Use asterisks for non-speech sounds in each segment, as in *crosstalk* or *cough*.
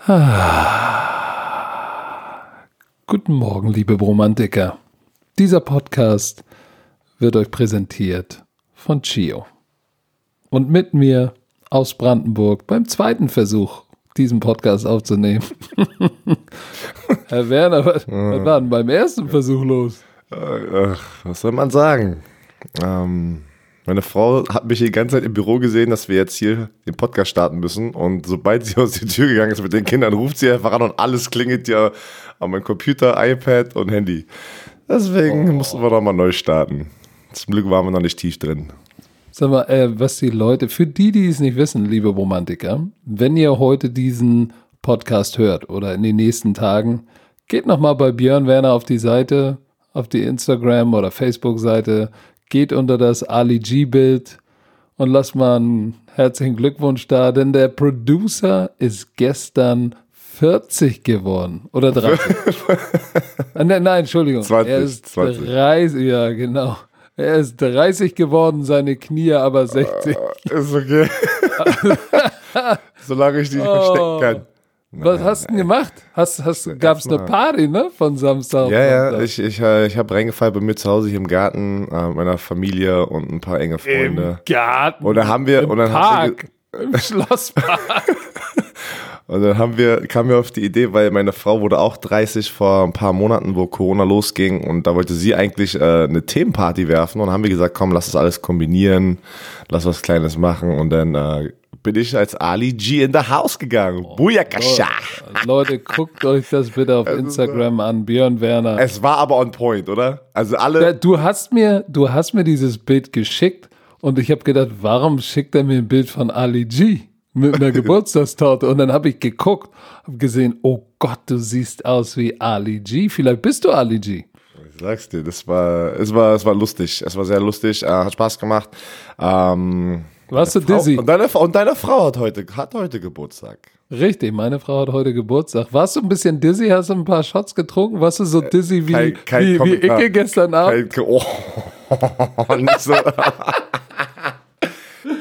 *sighs* Guten Morgen, liebe Romantiker. Dieser Podcast wird euch präsentiert von Chio. Und mit mir aus Brandenburg beim zweiten Versuch, diesen Podcast aufzunehmen. *laughs* Herr Werner, was, was war denn beim ersten Versuch los? Ach, was soll man sagen? Ähm, meine Frau hat mich die ganze Zeit im Büro gesehen, dass wir jetzt hier den Podcast starten müssen. Und sobald sie *laughs* aus der Tür gegangen ist mit den Kindern, ruft sie einfach an und alles klingelt ja an meinem Computer, iPad und Handy. Deswegen oh. mussten wir nochmal neu starten. Zum Glück waren wir noch nicht tief drin. Sag mal, äh, was die Leute, für die, die es nicht wissen, liebe Romantiker, wenn ihr heute diesen Podcast hört oder in den nächsten Tagen, geht nochmal bei Björn Werner auf die Seite, auf die Instagram- oder Facebook-Seite, geht unter das Ali G-Bild und lasst mal einen herzlichen Glückwunsch da, denn der Producer ist gestern 40 geworden oder 30. Ah, nein, nein, Entschuldigung. 20, er ist 20. 30, ja, genau. Er ist 30 geworden, seine Knie aber 60. Uh, ist okay. *laughs* *laughs* Solange ich die nicht Oh. verstecken kann. Was hast du denn gemacht? Hast, hast, gab es eine Party, ne? Von Samstag. Ja, ja, ich, ich, äh, ich habe reingefallen bei mir zu Hause hier im Garten, äh, mit meiner Familie und ein paar enge Freunde. Im Garten. Und dann haben wir, Im und dann haben wir, Park. Im Schlosspark. *laughs* Und dann haben wir, kamen wir auf die Idee, weil meine Frau wurde auch 30 vor ein paar Monaten, wo Corona losging und da wollte sie eigentlich äh, eine Themenparty werfen und dann haben wir gesagt, komm, lass das alles kombinieren, lass was Kleines machen und dann äh, bin ich als Ali G in the House gegangen. Oh, Booyakasha! Leute, guckt euch das bitte auf *laughs* Instagram an, Björn Werner. Es war aber on point, oder? Also alle, Du hast mir, du hast mir dieses Bild geschickt und ich habe gedacht, warum schickt er mir ein Bild von Ali G mit einer *laughs* Geburtstagstorte? Und dann habe ich geguckt, habe gesehen, oh Gott, du siehst aus wie Ali G. Vielleicht bist du Ali G. ich sag's dir, das war, es war, es war lustig, es war sehr lustig, äh, hat Spaß gemacht. Ähm, Warst du Frau- dizzy? Und deine, und deine Frau hat heute, hat heute Geburtstag. Richtig, meine Frau hat heute Geburtstag. Warst du ein bisschen dizzy? Hast du ein paar Shots getrunken? Warst du so dizzy wie, kein- kein wie, wie. Icke gestern Abend? Kein, oh, *laughs* nicht so.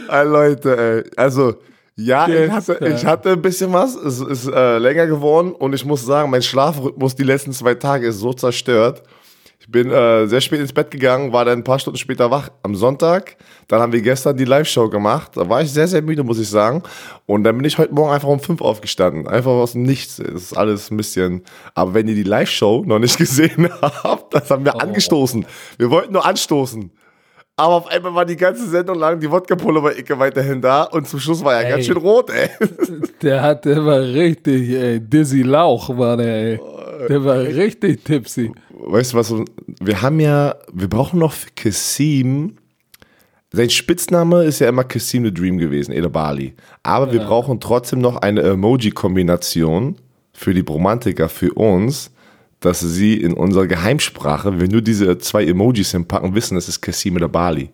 Ey, *laughs* Leute, ey. Also, ja, ich hatte, ich hatte ein bisschen was. Es ist äh, länger geworden und ich muss sagen, mein Schlafrhythmus die letzten zwei Tage ist so zerstört. Ich bin äh, sehr spät ins Bett gegangen, war dann ein paar Stunden später wach am Sonntag. Dann haben wir gestern die Live-Show gemacht. Da war ich sehr, sehr müde, muss ich sagen. Und dann bin ich heute Morgen einfach um fünf aufgestanden. Einfach aus dem Nichts. Das ist alles ein bisschen. Aber wenn ihr die Live-Show noch nicht *laughs* gesehen habt, das haben wir angestoßen. Wir wollten nur anstoßen. Aber auf einmal war die ganze Sendung lang die Wodka-Pulver-Icke weiterhin da und zum Schluss war er Ey. ganz schön rot, ey. *laughs* Der hat, der war richtig, ey, Dizzy Lauch war der, ey. Der war richtig tipsy. Weißt du was? Wir haben ja, wir brauchen noch für Kassim. Sein Spitzname ist ja immer Kassim the Dream gewesen, Ede Bali. Aber wir brauchen trotzdem noch eine Emoji-Kombination für die Bromantiker, für uns, dass sie in unserer Geheimsprache, wenn nur diese zwei Emojis hinpacken, wissen, es ist Kassim oder Bali.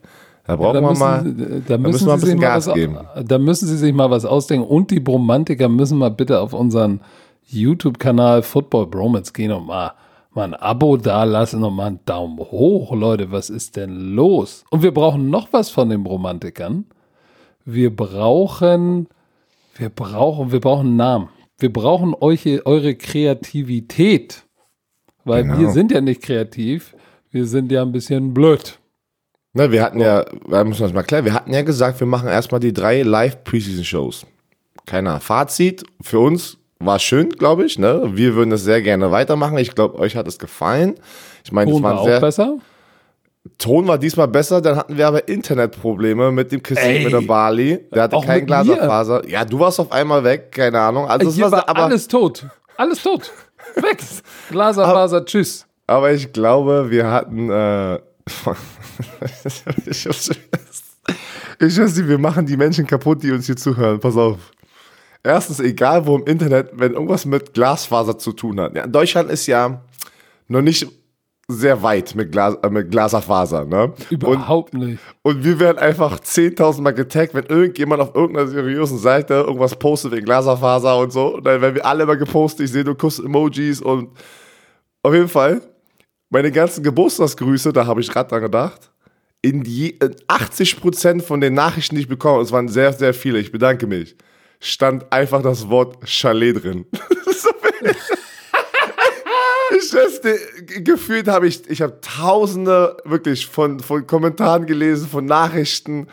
Da brauchen Da wir müssen, mal. Sie- da müssen, müssen wir ein bisschen mal Gas was, geben. Da müssen Sie sich mal was ausdenken. Und die Bromantiker müssen mal bitte auf unseren YouTube-Kanal Football Bromance gehen und mal, mal ein Abo dalassen und mal einen Daumen hoch. Leute, was ist denn los? Und wir brauchen noch was von den Bromantikern. Wir brauchen, wir brauchen, wir brauchen einen Namen. Wir brauchen euch, eure Kreativität. Weil Genau. wir sind ja nicht kreativ. Wir sind ja ein bisschen blöd. Ne, wir hatten ja, wir müssen das mal klären, wir hatten ja gesagt, wir machen erstmal die drei Live-Preseason-Shows. Keiner. Fazit für uns war schön, glaube ich. Ne? Wir würden das sehr gerne weitermachen. Ich glaube, euch hat es gefallen. Ich meine, es Ton war auch sehr. besser. Ton war diesmal besser, dann hatten wir aber Internetprobleme mit dem Ey. mit der Bali. Der hatte kein Glaserfaser. Ja, du warst auf einmal weg, keine Ahnung. Also es Hier war, war alles tot. Alles tot. *laughs* Weg. Glaserfaser, tschüss. aber ich glaube, wir hatten. Äh, *laughs* ich weiß ich weiß nicht, wir machen die Menschen kaputt, die uns hier zuhören. Pass auf. Erstens, egal wo im Internet, wenn irgendwas mit Glasfaser zu tun hat. Ja, Deutschland ist ja noch nicht sehr weit mit, Glas, äh, mit Glaserfaser. Ne? Und, Überhaupt nicht. und wir werden einfach 10.000 Mal getaggt, wenn irgendjemand auf irgendeiner seriösen Seite irgendwas postet wegen Glaserfaser und so. Und dann werden wir alle immer gepostet. Ich sehe nur Kuss-Emojis und auf jeden Fall, meine ganzen Geburtstagsgrüße, da habe ich gerade dran gedacht. In, je, in 80% von den Nachrichten, die ich bekomme, es waren sehr, sehr viele, ich bedanke mich, stand einfach das Wort Chalet drin. *laughs* so ich *laughs* weiß, gefühlt habe ich, ich habe tausende wirklich von, von Kommentaren gelesen, von Nachrichten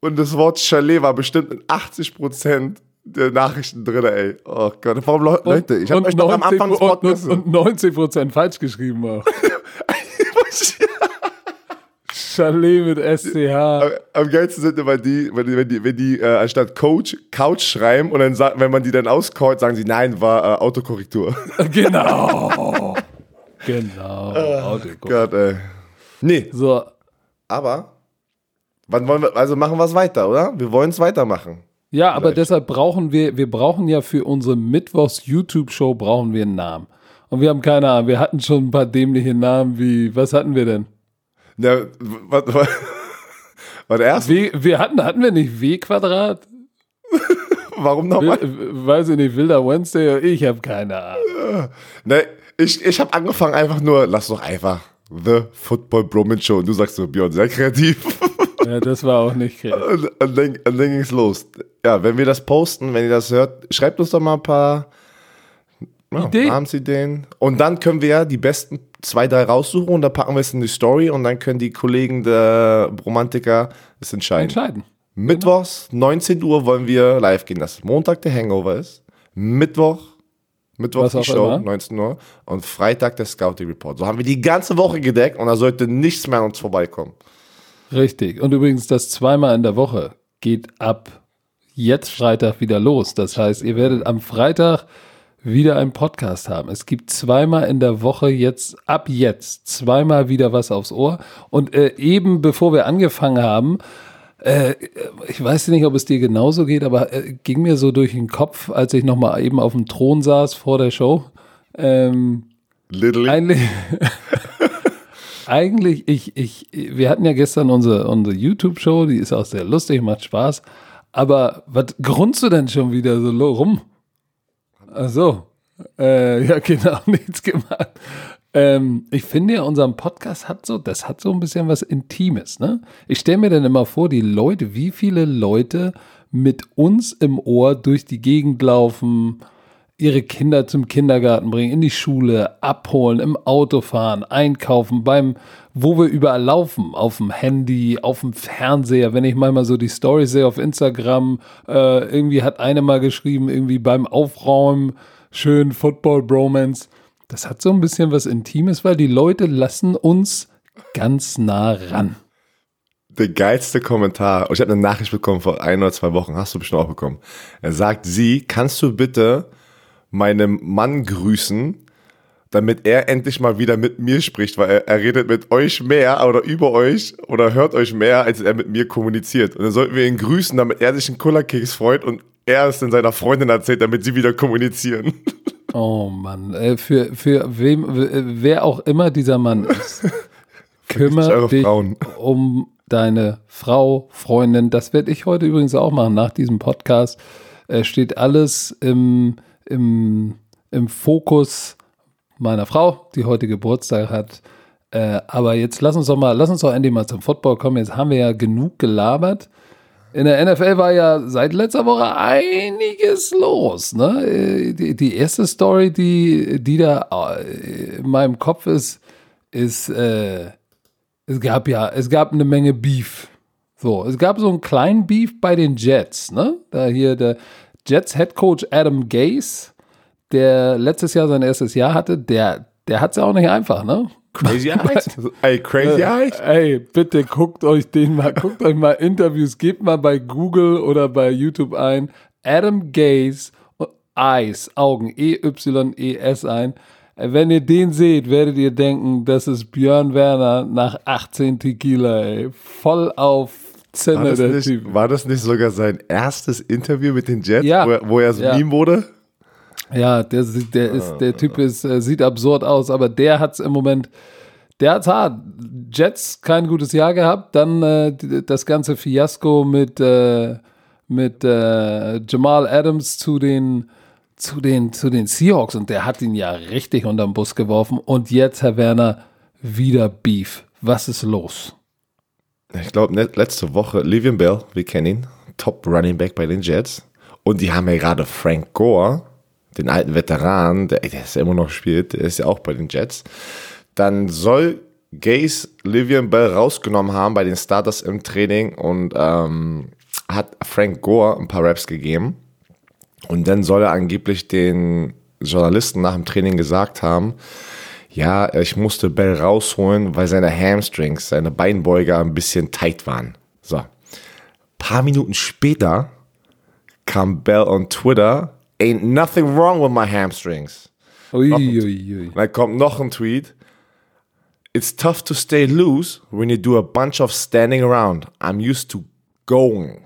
und das Wort Chalet war bestimmt in 80 Prozent der Nachrichten drin, ey. Oh Gott, warum Leute, ich habe euch noch am Anfang des Podcasts und, und 90 Prozent falsch geschrieben auch. *laughs* Chalet mit SCH. Am, am, geilsten sind immer die, wenn die, wenn die, wenn die äh, anstatt Coach Couch schreiben und dann wenn man die dann auscallt, sagen sie, nein, war äh, Autokorrektur. Genau. *laughs* genau. Oh Gott, ey. Nee. So. Aber, wann wollen wir, also machen wir es weiter, oder? Wir wollen es weitermachen. Ja, aber deshalb brauchen wir, wir brauchen ja für unsere Mittwochs YouTube-Show brauchen wir einen Namen. Und wir haben keine Ahnung, wir hatten schon ein paar dämliche Namen wie, was hatten wir denn? Ja, was, was, was erst? W, wir hatten, hatten wir nicht W-Quadrat? *laughs* Warum nochmal? Weiß ich nicht, Wilder Wednesday, ich habe keine Ahnung. Ne, ich, ich habe angefangen einfach nur, lass doch einfach The Football Bromance Show. Und du sagst so, Björn, sehr kreativ. *laughs* Ja, das war auch nicht kreativ. Und, dann, dann ging es los. Ja, wenn wir das posten, wenn ihr das hört, schreibt uns doch mal ein paar ja, Ideen. Namensideen. Und dann können wir ja die besten zwei, drei raussuchen und dann packen wir es in die Story und dann können die Kollegen der Romantiker es entscheiden. Entscheiden. Mittwochs, 19 Uhr wollen wir live gehen, dass Montag der Hangover ist. Mittwoch, Mittwoch die Show, immer. 19 Uhr. Und Freitag der Scouting Report. So haben wir die ganze Woche gedeckt und da sollte nichts mehr an uns vorbeikommen. Richtig. Und übrigens, das zweimal in der Woche geht ab jetzt Freitag wieder los. Das heißt, ihr werdet am Freitag wieder einen Podcast haben. Es gibt zweimal in der Woche jetzt, ab jetzt, zweimal wieder was aufs Ohr. Und äh, eben bevor wir angefangen haben, äh, ich weiß nicht, ob es dir genauso geht, aber äh, ging mir so durch den Kopf, als ich nochmal eben auf dem Thron saß vor der Show. Ähm, Literally. Eigentlich, *laughs* eigentlich, ich, ich, wir hatten ja gestern unsere, unsere YouTube-Show, die ist auch sehr lustig, macht Spaß. Aber was grunzt du denn schon wieder so rum? Ach so. Äh, ja, *laughs* genau, nichts gemacht. Ähm, ich finde ja, unser Podcast hat so, das hat so ein bisschen was Intimes, ne? Ich stelle mir dann immer vor, die Leute, wie viele Leute mit uns im Ohr durch die Gegend laufen, ihre Kinder zum Kindergarten bringen, in die Schule, abholen, im Auto fahren, einkaufen, beim, wo wir überall laufen, auf dem Handy, auf dem Fernseher, wenn ich manchmal so die Stories sehe auf Instagram, äh, irgendwie hat eine mal geschrieben, irgendwie beim Aufräumen, schön Football Bromance. Das hat so ein bisschen was Intimes, weil die Leute lassen uns ganz nah ran. Der geilste Kommentar, ich habe eine Nachricht bekommen vor ein oder zwei Wochen, hast du bestimmt auch bekommen. Er sagt, sie, kannst du bitte meinem Mann grüßen, damit er endlich mal wieder mit mir spricht, weil er, er redet mit euch mehr oder über euch oder hört euch mehr, als er mit mir kommuniziert. Und dann sollten wir ihn grüßen, damit er sich einen Kullerkeks freut und er es dann seiner Freundin erzählt, damit sie wieder kommunizieren. *laughs* Oh Mann, äh, für, für wem, wer auch immer dieser Mann *laughs* ist, kümmere dich Frauen. um deine Frau, Freundin. Das werde ich heute übrigens auch machen nach diesem Podcast. Äh, steht alles im im, im Fokus meiner Frau, die heute Geburtstag hat. Äh, aber jetzt lass uns doch mal, lass uns doch endlich mal zum Football kommen. Jetzt haben wir ja genug gelabert. In der NFL war ja seit letzter Woche einiges los. Ne? Äh, die, die erste Story, die, die da äh, in meinem Kopf ist, ist, äh, es gab ja, es gab eine Menge Beef. So, es gab so einen kleinen Beef bei den Jets, ne? Da hier der, Jets Head Coach Adam Gase, der letztes Jahr sein erstes Jahr hatte, der, der hat es ja auch nicht einfach, ne? Crazy Eyes? Ey, Crazy Eyes? Ey, bitte guckt euch den mal, guckt euch mal Interviews, gebt mal bei Google oder bei YouTube ein. Adam Gaze, Eyes, Augen, E-Y-E-S ein. Wenn ihr den seht, werdet ihr denken, das ist Björn Werner nach 18 Tequila, ey. Voll auf Zähne, war, das nicht, war das nicht sogar sein erstes Interview mit den Jets, ja. wo, er, wo er so ja. Meme wurde? Ja, der, der, ist, der Typ ist, äh, sieht absurd aus, aber der hat es im Moment, der hat's hart. Jets kein gutes Jahr gehabt, dann äh, das ganze Fiasko mit, äh, mit äh, Jamal Adams zu den, zu, den, zu den Seahawks und der hat ihn ja richtig unterm Bus geworfen. Und jetzt, Herr Werner, wieder Beef. Was ist los? ich glaube, letzte Woche, Livian Bell, wir kennen ihn, Top Running Back bei den Jets. Und die haben ja gerade Frank Gore, den alten Veteran, der, der ist immer noch spielt, der ist ja auch bei den Jets. Dann soll Gaze Livian Bell rausgenommen haben bei den Starters im Training und ähm, hat Frank Gore ein paar Raps gegeben. Und dann soll er angeblich den Journalisten nach dem Training gesagt haben, ja, ich musste Bell rausholen, weil seine Hamstrings, seine Beinbeuger ein bisschen tight waren. So. Paar Minuten später kam Bell on Twitter, ain't nothing wrong with my hamstrings. Ui, ui, ui. Dann kommt noch ein Tweet. It's tough to stay loose when you do a bunch of standing around. I'm used to going.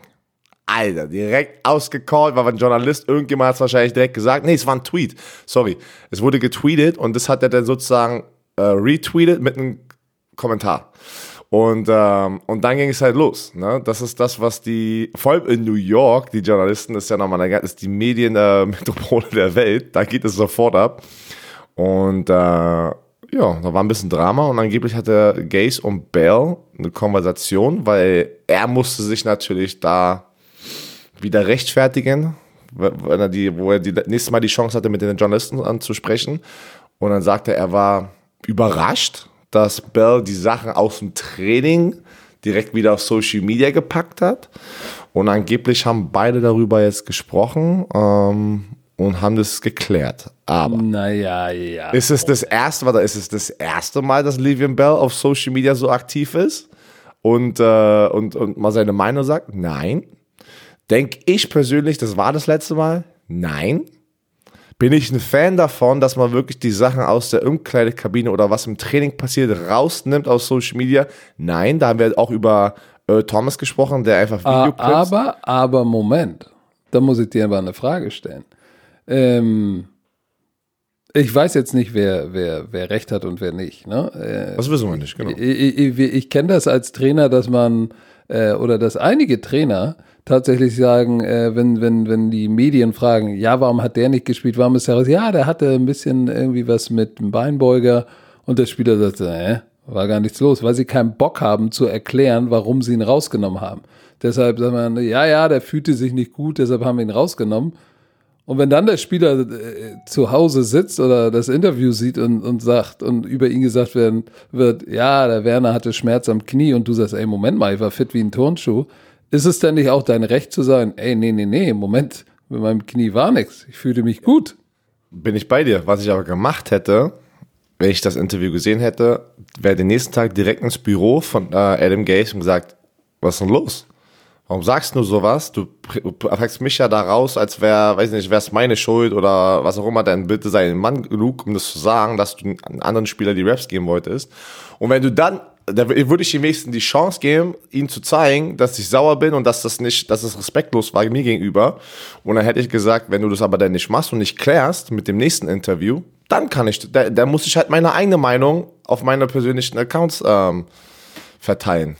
Alter, direkt ausgecallt, war ein Journalist, irgendjemand hat es wahrscheinlich direkt gesagt. Nee, es war ein Tweet. Sorry. Es wurde getweetet und das hat er dann sozusagen äh, retweetet mit einem Kommentar. Und, ähm, und dann ging es halt los. Ne? Das ist das, was die, vor allem in New York, die Journalisten, das ist ja nochmal ist die Medienmetropole äh, der Welt, da geht es sofort ab. Und äh, ja, da war ein bisschen Drama und angeblich hatte Gaze und Bell eine Konversation, weil er musste sich natürlich da wieder rechtfertigen, wenn er die, wo er die nächste Mal die Chance hatte, mit den Journalisten anzusprechen. Und dann sagte er, er war überrascht, dass Bell die Sachen aus dem Training direkt wieder auf Social Media gepackt hat. Und angeblich haben beide darüber jetzt gesprochen ähm, und haben das geklärt. Aber naja, ja. Ist es das erste, warte, ist es das erste Mal, dass Livian Bell auf Social Media so aktiv ist und, äh, und, und mal seine Meinung sagt? Nein. Denke ich persönlich, das war das letzte Mal? Nein. Bin ich ein Fan davon, dass man wirklich die Sachen aus der Umkleidekabine oder was im Training passiert rausnimmt aus Social Media? Nein, da haben wir auch über äh, Thomas gesprochen, der einfach Ah, Videoclips... aber, aber Moment, da muss ich dir aber eine Frage stellen. Ähm, ich weiß jetzt nicht, wer, wer, wer recht hat und wer nicht. Ne? Äh, das wissen wir nicht, genau. ich ich, ich, ich kenne das als Trainer, dass man äh, oder dass einige Trainer tatsächlich sagen, äh, wenn, wenn, wenn die Medien fragen, ja, warum hat der nicht gespielt, warum ist er? Ja, der hatte ein bisschen irgendwie was mit dem Beinbeuger und der Spieler sagte, äh, war gar nichts los, weil sie keinen Bock haben zu erklären, warum sie ihn rausgenommen haben. Deshalb sagt man, ja, ja, der fühlte sich nicht gut, deshalb haben wir ihn rausgenommen. Und wenn dann der Spieler äh, zu Hause sitzt oder das Interview sieht und, und sagt und über ihn gesagt werden wird, ja, der Werner hatte Schmerz am Knie und du sagst, ey, Moment mal, ich war fit wie ein Turnschuh, ist es denn nicht auch dein Recht zu sagen, ey, nee, nee, nee, Moment, mit meinem Knie war nichts, ich fühlte mich gut. Bin ich bei dir. Was ich aber gemacht hätte, wenn ich das Interview gesehen hätte, wäre den nächsten Tag direkt ins Büro von äh, Adam Gaze und gesagt, was ist denn los? Warum sagst du sowas? Du packst mich ja da raus, als wäre, weiß nicht, wäre es meine Schuld oder was auch immer, dann bitte sei ein Mann genug, um das zu sagen, dass du einen anderen Spieler die Raps geben wolltest. Und wenn du dann, da würde ich ihm wenigstens die Chance geben, ihm zu zeigen, dass ich sauer bin und dass das nicht, dass es respektlos war mir gegenüber. Und dann hätte ich gesagt, wenn du das aber dann nicht machst und nicht klärst mit dem nächsten Interview, dann kann ich, da, da muss ich halt meine eigene Meinung auf meine persönlichen Accounts ähm, verteilen.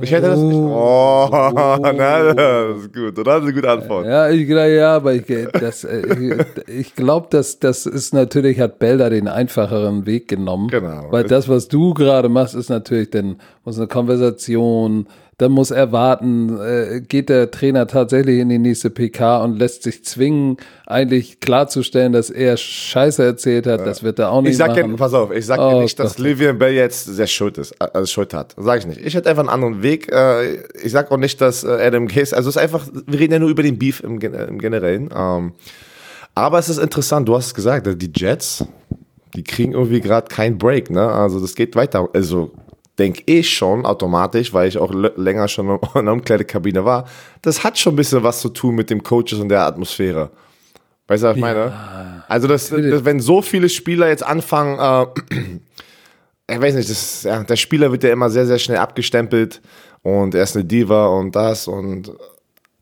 Ich hätte das nicht. Oh, *laughs* na, das ist gut. Oder? Das ist eine gute Antwort. Ja, ich glaube, ja, aber ich, das, äh, ich glaube, dass das ist natürlich, hat Belda den einfacheren Weg genommen. Genau. Weil das, was du gerade machst, ist natürlich dann muss eine Konversation, dann muss erwarten, äh, geht der Trainer tatsächlich in die nächste PK und lässt sich zwingen, eigentlich klarzustellen, dass er Scheiße erzählt hat. Das wird er auch nicht Ich sag machen. pass auf, ich sag Oh nicht, dass. Livian Bell jetzt sehr schuld ist, äh, also schuld hat. Sag ich nicht. Ich hätte einfach einen anderen Weg. Äh, Ich sag auch nicht, dass äh, Adam Case, also es ist einfach, wir reden ja nur über den Beef im, im Generellen. Ähm, Aber es ist interessant, du hast es gesagt, die Jets, die kriegen irgendwie gerade keinen Break, ne? Also das geht weiter. Also denke ich schon automatisch, weil ich auch länger schon *laughs* in der Umkleidekabine war. Das hat schon ein bisschen was zu tun mit dem Coaches und der Atmosphäre. Weißt du, was ich meine? Also, das, das, wenn so viele Spieler jetzt anfangen, äh, *clears throat* ich weiß nicht, das, ja, der Spieler wird ja immer sehr, sehr schnell abgestempelt und er ist eine Diva und das und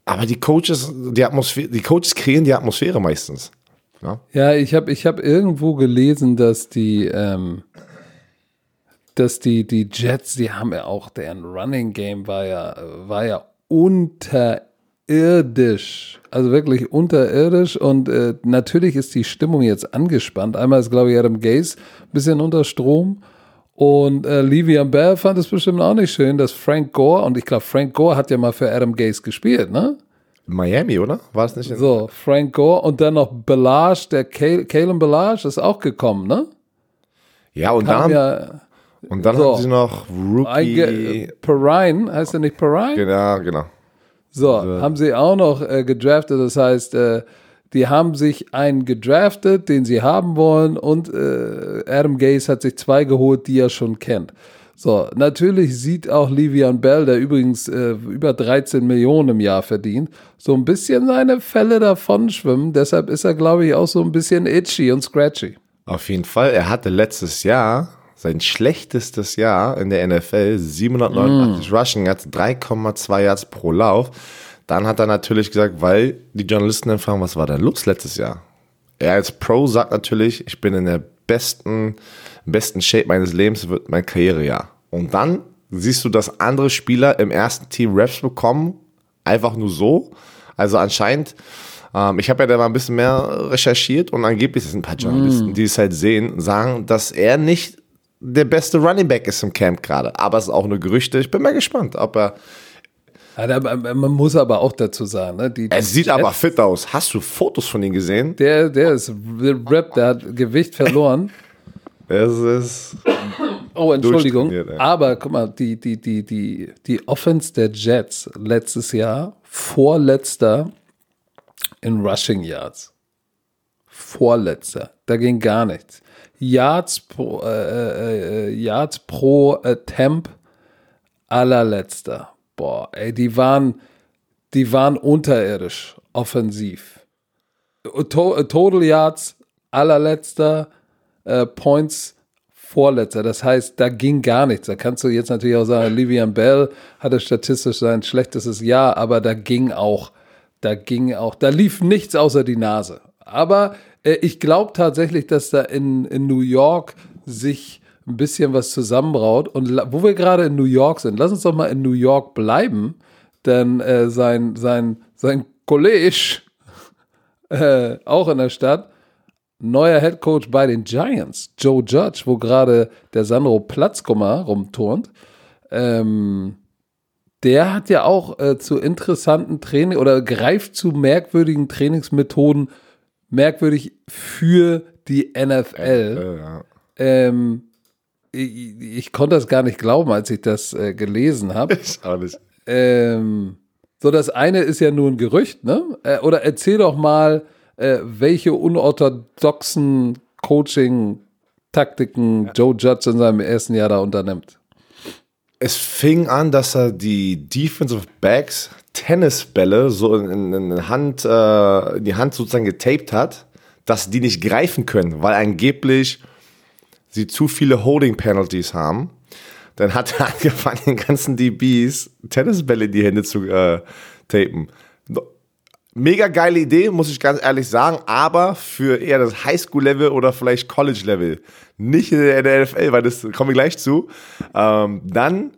aber die Coaches, die Atmosphäre, die Coaches kreieren die Atmosphäre meistens. Ja? Ja, ich habe ich hab irgendwo gelesen, dass die, ähm, dass die, die Jets, die haben ja auch, deren Running Game war ja, war ja unterirdisch. Also wirklich unterirdisch und äh, natürlich ist die Stimmung jetzt angespannt. Einmal ist, glaube ich, Adam Gaze ein bisschen unter Strom. Und äh, Livian Bell fand es bestimmt auch nicht schön, dass Frank Gore, und ich glaube, Frank Gore hat ja mal für Adam Gaze gespielt, ne? Miami, oder? War es nicht? So, Frank Gore und dann noch Belage, der Kalen Belage ist auch gekommen, ne? ja, und dann, Kam haben, ja und dann so. haben sie noch Rookie. Perrine, heißt er nicht Perrine? Genau, genau. So, haben sie auch noch äh, gedraftet. Das heißt, äh, die haben sich einen gedraftet, den sie haben wollen, und äh, Adam Gase hat sich zwei geholt, die er schon kennt. So, natürlich sieht auch Livian Bell, der übrigens äh, über 13 Millionen im Jahr verdient, so ein bisschen seine Fälle davon schwimmen. Deshalb ist er, glaube ich, auch so ein bisschen itchy und scratchy. Auf jeden Fall. Er hatte letztes Jahr sein schlechtestes Jahr in der NFL, 789 Rushing Yards, 3,2 Yards pro Lauf. Dann hat er natürlich gesagt, weil die Journalisten dann fragen, was war denn los letztes Jahr? Er als Pro sagt natürlich, ich bin in der besten, besten Shape meines Lebens, wird mein Karrierejahr. Und dann siehst du, dass andere Spieler im ersten Team Reps bekommen, einfach nur so. Also anscheinend, ähm, ich habe ja da mal ein bisschen mehr recherchiert und angeblich sind ein paar Journalisten, die es halt sehen, sagen, dass er nicht der beste Running Back ist im Camp gerade. Aber es ist auch nur Gerüchte. Ich bin mal gespannt, ob er. Ja, man muss aber auch dazu sagen, ne, die, Er sieht aber fit aus. Hast du Fotos von ihm gesehen? der, der ist Rap, der hat Gewicht verloren. *laughs* Es ist. Oh, Entschuldigung. Aber guck mal, die, die, die, die, die Offense der Jets letztes Jahr, vorletzter in Rushing Yards. Vorletzter. Da ging gar nichts. Yards pro, äh, äh, Yards pro Attempt allerletzter. Boah, ey, die waren, die waren unterirdisch offensiv. To äh, Total Yards allerletzter, äh, Points vorletzter. Das heißt, da ging gar nichts. Da kannst du jetzt natürlich auch sagen, Livian Bell hatte statistisch sein schlechtestes Jahr, aber da ging auch, da ging auch, da lief nichts außer die Nase. Aber äh, ich glaube tatsächlich, dass da in, in New York sich ein bisschen was zusammenbraut. Und wo wir gerade in New York sind, lass uns doch mal in New York bleiben, denn äh, sein, sein, sein Kollege, *laughs* äh, auch in der Stadt, neuer Head Coach bei den Giants, Joe Judge, wo gerade der Sandro Platzkummer rumturnt. Ähm, der hat ja auch äh, zu interessanten Training oder greift zu merkwürdigen Trainingsmethoden, merkwürdig für die NFL. Ja. Ähm, ich, ich konnte das gar nicht glauben, als ich das äh, gelesen habe. *laughs* Ist auch nicht. Ähm, so, das eine ist ja nur ein Gerücht, ne? Äh, oder erzähl doch mal, äh, welche unorthodoxen Coaching-Taktiken Joe Judge in seinem ersten Jahr da unternimmt. Es fing an, dass er die Defensive Backs Tennisbälle so in, in, Hand, äh, die Hand sozusagen getaped hat, dass die nicht greifen können, weil angeblich sie zu viele Holding Penalties haben. Dann hat er *laughs* angefangen, den ganzen DBs Tennisbälle in die Hände zu äh, tapen. Mega geile Idee, muss ich ganz ehrlich sagen, aber für eher das Highschool-Level oder vielleicht College-Level. Nicht in der NFL, weil das kommen wir gleich zu. Ähm, dann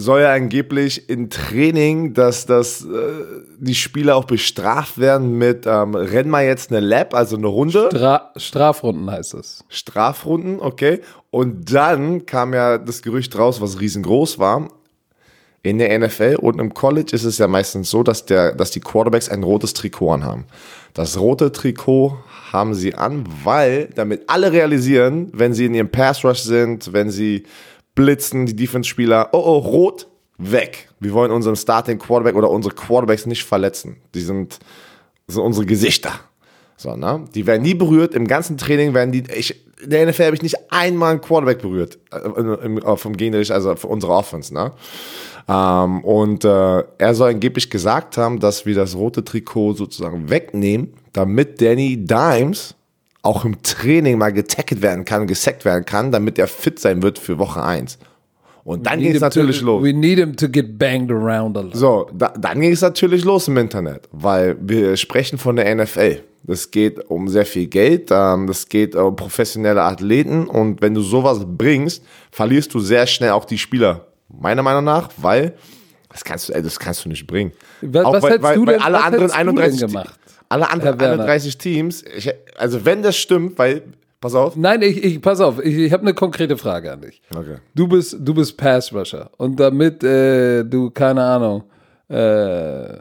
soll er angeblich in Training, dass, dass äh, die Spieler auch bestraft werden mit ähm, renn mal jetzt eine Lap, also eine Runde. Stra Strafrunden heißt es. Strafrunden, okay. Und dann kam ja das Gerücht raus, was riesengroß war. In der NFL und im College ist es ja meistens so, dass, der, dass die Quarterbacks ein rotes Trikot anhaben. Das rote Trikot haben sie an, weil damit alle realisieren, wenn sie in ihrem Pass Rush sind, wenn sie blitzen, die Defense-Spieler, oh oh, rot, weg. Wir wollen unseren Starting Quarterback oder unsere Quarterbacks nicht verletzen. Die sind, sind unsere Gesichter. So, ne? Die werden nie berührt. Im ganzen Training werden die. Ich, in der NFL habe ich nicht einmal einen Quarterback berührt. Äh, im, im, vom Gegnerischen, also für unsere Offense, ne? Ähm, und äh, er soll angeblich gesagt haben, dass wir das rote Trikot sozusagen wegnehmen, damit Danny Dimes auch im Training mal getackelt werden kann, gesackt werden kann, damit er fit sein wird für Woche 1. Und dann ging es natürlich to, los. We need him to get banged around a lot. So, da, dann ging es natürlich los im Internet, weil wir sprechen von der NFL. Das geht um sehr viel Geld, ähm, das geht um professionelle Athleten und wenn du sowas bringst, verlierst du sehr schnell auch die Spieler. Meiner Meinung nach, weil das kannst du, ey, das kannst du nicht bringen. Was- auch was weil, hättest weil, du weil denn- alle anderen hättest du denn 31 gemacht, alle anderen Herr Werner? 31 Teams, ich, also wenn das stimmt, weil pass auf. Nein, ich, ich pass auf, ich, ich habe eine konkrete Frage an dich. Okay. Du bist, du bist Pass Rusher und damit äh, du, keine Ahnung, äh,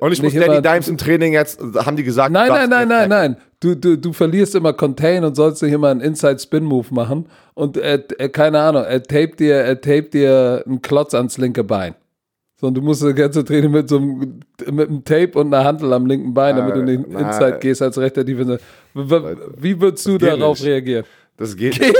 Und ich muss Danny Dimes im Training jetzt, haben die gesagt. Nein, nein, nein, nein, nein. Du, du, du verlierst immer Contain und sollst nicht immer einen Inside-Spin-Move machen. Und er, keine Ahnung, er tapet dir, er tapet dir einen Klotz ans linke Bein. So, und du musst das ganze Training mit so einem, mit einem Tape und einer Handel am linken Bein, damit du nicht Nein. Inside gehst als rechter w- Wie würdest du darauf nicht. reagieren? Das geht nicht.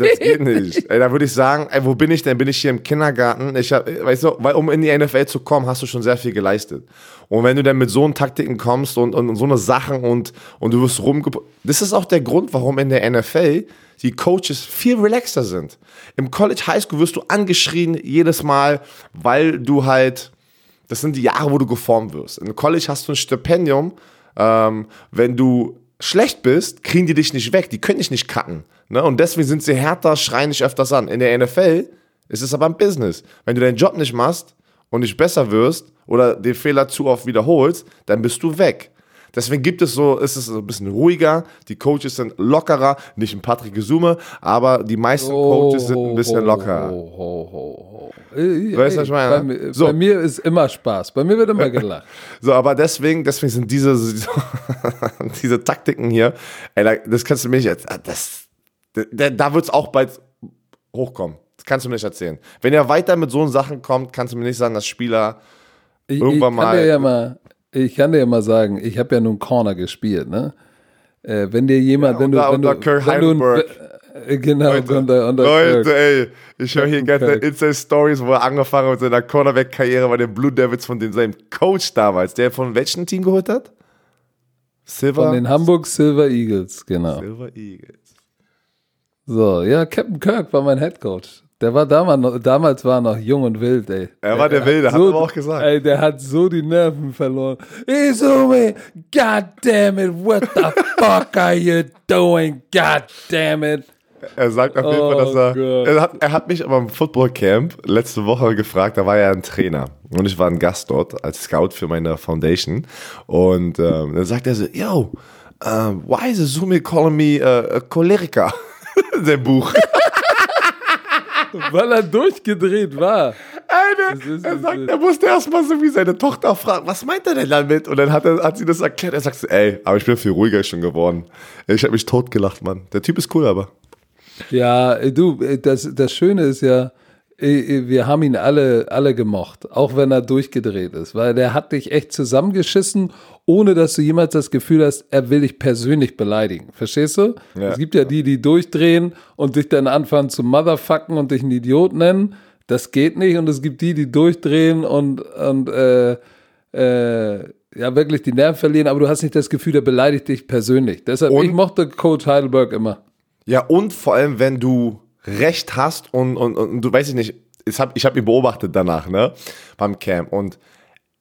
Das geht nicht. Ey, da würde ich sagen, ey, wo bin ich denn? Bin ich hier im Kindergarten? Ich hab, weißt du, weil um in die NFL zu kommen, hast du schon sehr viel geleistet. Und wenn du dann mit so einen Taktiken kommst und, und, und so eine Sachen und, und du wirst rumge... Das ist auch der Grund, warum in der NFL die Coaches viel relaxter sind. Im College High School wirst du angeschrien jedes Mal, weil du halt... Das sind die Jahre, wo du geformt wirst. Im College hast du ein Stipendium. Ähm, wenn du schlecht bist, kriegen die dich nicht weg. Die können dich nicht cutten. Ne? Und deswegen sind sie härter, schreien dich öfters an. In der NFL ist es aber ein Business. Wenn du deinen Job nicht machst und nicht besser wirst oder den Fehler zu oft wiederholst, dann bist du weg. Deswegen gibt es so, ist es so ein bisschen ruhiger, die Coaches sind lockerer, nicht ein Patrick Gesume, aber die meisten Coaches sind ein bisschen lockerer. Ho, ho, ho, ho. Ey, Weißt du, was ich meine? Bei, mir- So. bei mir ist immer Spaß. Bei mir wird immer gelacht. *laughs* So, aber deswegen, deswegen sind diese, *laughs* diese Taktiken hier, ey, da- das kannst du mir nicht, das, da, da wird es auch bald hochkommen. Das kannst du mir nicht erzählen. Wenn er weiter mit so Sachen kommt, kannst du mir nicht sagen, dass Spieler, Ich, Irgendwann ich mal- ja mal, ich kann dir mal sagen, ich habe ja nun Corner gespielt, ne? Äh, wenn dir jemand, Ja, wenn du, unter- wenn du, unter Kirk wenn du äh, genau, unter, unter Leute, Kirk. ey, ich höre hier ganze Kirk. Inside-Stories, wo er angefangen hat mit seiner Cornerback-Karriere bei den Blue Devils von dem, seinem Coach damals, der von welchem Team geholt hat? Silver? Von den Hamburg Silver Eagles, genau. Silver Eagles. So, ja, Captain Kirk war mein Head Coach. Der war damals noch, damals war er noch jung und wild, ey. Er war der Wilde, hat er aber auch gesagt. Ey, der hat so die Nerven verloren. Izumi, god damn it, what the *laughs* fuck are you doing? God damn it. Er sagt auf jeden Oh Fall, dass er. Gott. Er hat, er hat mich aber im Footballcamp letzte Woche gefragt, da war er ein Trainer. Und ich war ein Gast dort als Scout für meine Foundation. Und ähm, dann sagt er so: Yo, ähm, why is Zumi calling me uh, a Choleriker? *laughs* Sein Buch. *laughs* Weil er durchgedreht war. Ist- er sagt, er musste erstmal so wie seine Tochter fragen, was meint er denn damit? Und dann hat, er, hat sie das erklärt. Er sagt so, ey, aber ich bin viel ruhiger schon geworden. Ich habe mich totgelacht, Mann. Der Typ ist cool, aber. Ja, ey, du, ey, das, das Schöne ist ja, ey, wir haben ihn alle, alle gemocht, auch wenn er durchgedreht ist, weil der hat dich echt zusammengeschissen, ohne dass du jemals das Gefühl hast, er will dich persönlich beleidigen. Verstehst du? Ja. Es gibt ja die, die durchdrehen und dich dann anfangen zu motherfucken und dich einen Idiot nennen. Das geht nicht. Und es gibt die, die durchdrehen und, und äh, äh, ja, wirklich die Nerven verlieren, aber du hast nicht das Gefühl, der beleidigt dich persönlich. Deshalb, Und- ich mochte Coach Heidelberg immer. Ja, und vor allem, wenn du Recht hast und, und, und du weißt ich nicht, ich habe ich hab ihn beobachtet danach, ne, beim Camp und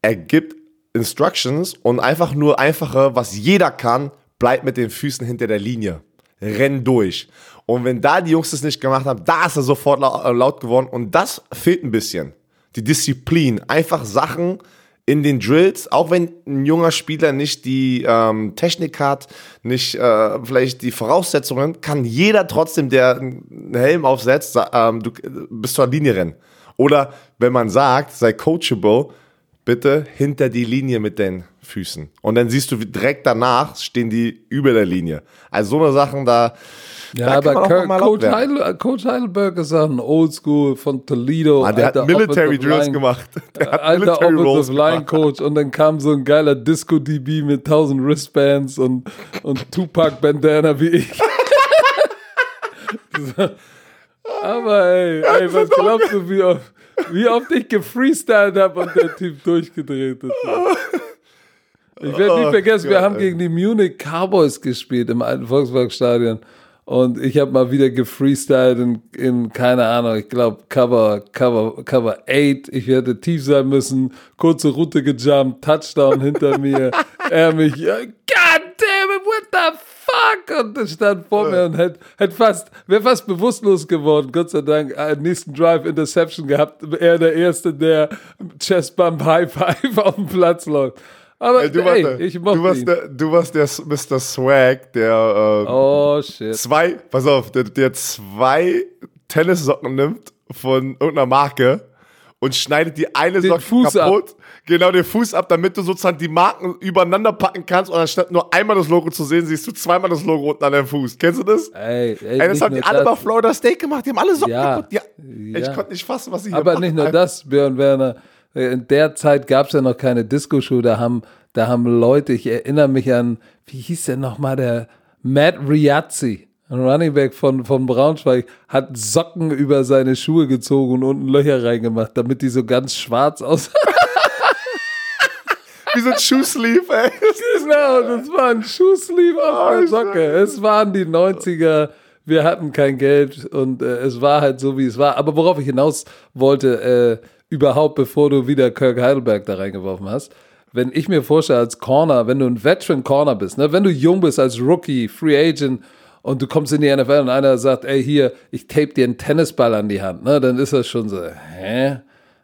er gibt Instructions und einfach nur einfache, was jeder kann, bleibt mit den Füßen hinter der Linie. Renn durch. Und wenn da die Jungs das nicht gemacht haben, da ist er sofort äh, laut geworden und das fehlt ein bisschen. Die Disziplin. Einfach Sachen in den Drills, auch wenn ein junger Spieler nicht die ähm, Technik hat, nicht äh, vielleicht die Voraussetzungen, kann jeder trotzdem, der einen Helm aufsetzt, ähm, du äh, bis zur Linie rennen. Oder wenn man sagt, sei coachable, bitte hinter die Linie mit den Füßen. Und dann siehst du, wie direkt danach stehen die über der Linie. Also so eine Sachen da. Ja, da kann aber man auch Kirk, Coach. Heidel, Coach Heidelberg ist ein Oldschool von Toledo. Ah, der alter hat Military Drills gemacht. *laughs* Der hat Alter Military Offensive Line gemacht. Coach und dann kam so ein geiler Disco-DB mit 1000 Wristbands und, und Tupac-Bandana wie ich. *laughs* *laughs* Aber ey, ey, was glaubst du, wie oft, wie oft ich gefreestylt habe und der Typ durchgedreht ist? Ich werde nie Oh vergessen, wir haben ey. gegen die Munich Cowboys gespielt im alten Volkswagen-Stadion. Und ich habe mal wieder gefreestylt in, in keine Ahnung, ich glaube Cover, Cover, Cover 8. Ich hätte tief sein müssen, kurze Route gejumpt, Touchdown hinter mir. *laughs* Er mich, ja, God damn it, what the fuck? Und er stand vor mir und hätte hätt fast, wäre fast bewusstlos geworden. Gott sei Dank, einen nächsten Drive Interception gehabt. Er der Erste, der Chest Bump High Five *laughs* auf dem Platz läuft. Aber Ey, du, ey, warst der, ich du, warst der, du warst der Mr. Swag, der äh, Oh zwei, pass auf, der, der zwei Tennissocken nimmt von irgendeiner Marke und schneidet die eine Den Socke Fuß ab. Genau den Fuß ab, damit du sozusagen die Marken übereinander packen kannst und anstatt nur einmal das Logo zu sehen, siehst du zweimal das Logo unten an deinem Fuß. Kennst du das? Ey, ey, Ey, das haben die alle das. bei Florida State gemacht. Die haben alle Socken Ja. kaputt. Ja. Ich Ja. konnte nicht fassen, was sie hier Aber machen. nicht nur das, Björn Werner. In der Zeit gab es ja noch keine Disco-Show. Da haben, da haben Leute, ich erinnere mich an, wie hieß der nochmal, der Matt Riazzi, ein Running Back von, von Braunschweig, hat Socken über seine Schuhe gezogen und unten Löcher reingemacht, damit die so ganz schwarz *laughs* aussahen. Wie so ein Shoesleeve, ey. genau, das war ein Schuhsleeve auf der Socke. Es waren die 90er. Wir hatten kein Geld und äh, es war halt so, wie es war. Aber worauf ich hinaus wollte, äh, überhaupt, bevor du wieder Kirk Heidelberg da reingeworfen hast, wenn ich mir vorstelle, als Corner, wenn du ein Veteran Corner bist, ne, wenn du jung bist als Rookie, Free Agent und du kommst in die NFL und einer sagt, ey, hier, ich tape dir einen Tennisball an die Hand, ne, dann ist das schon so, hä?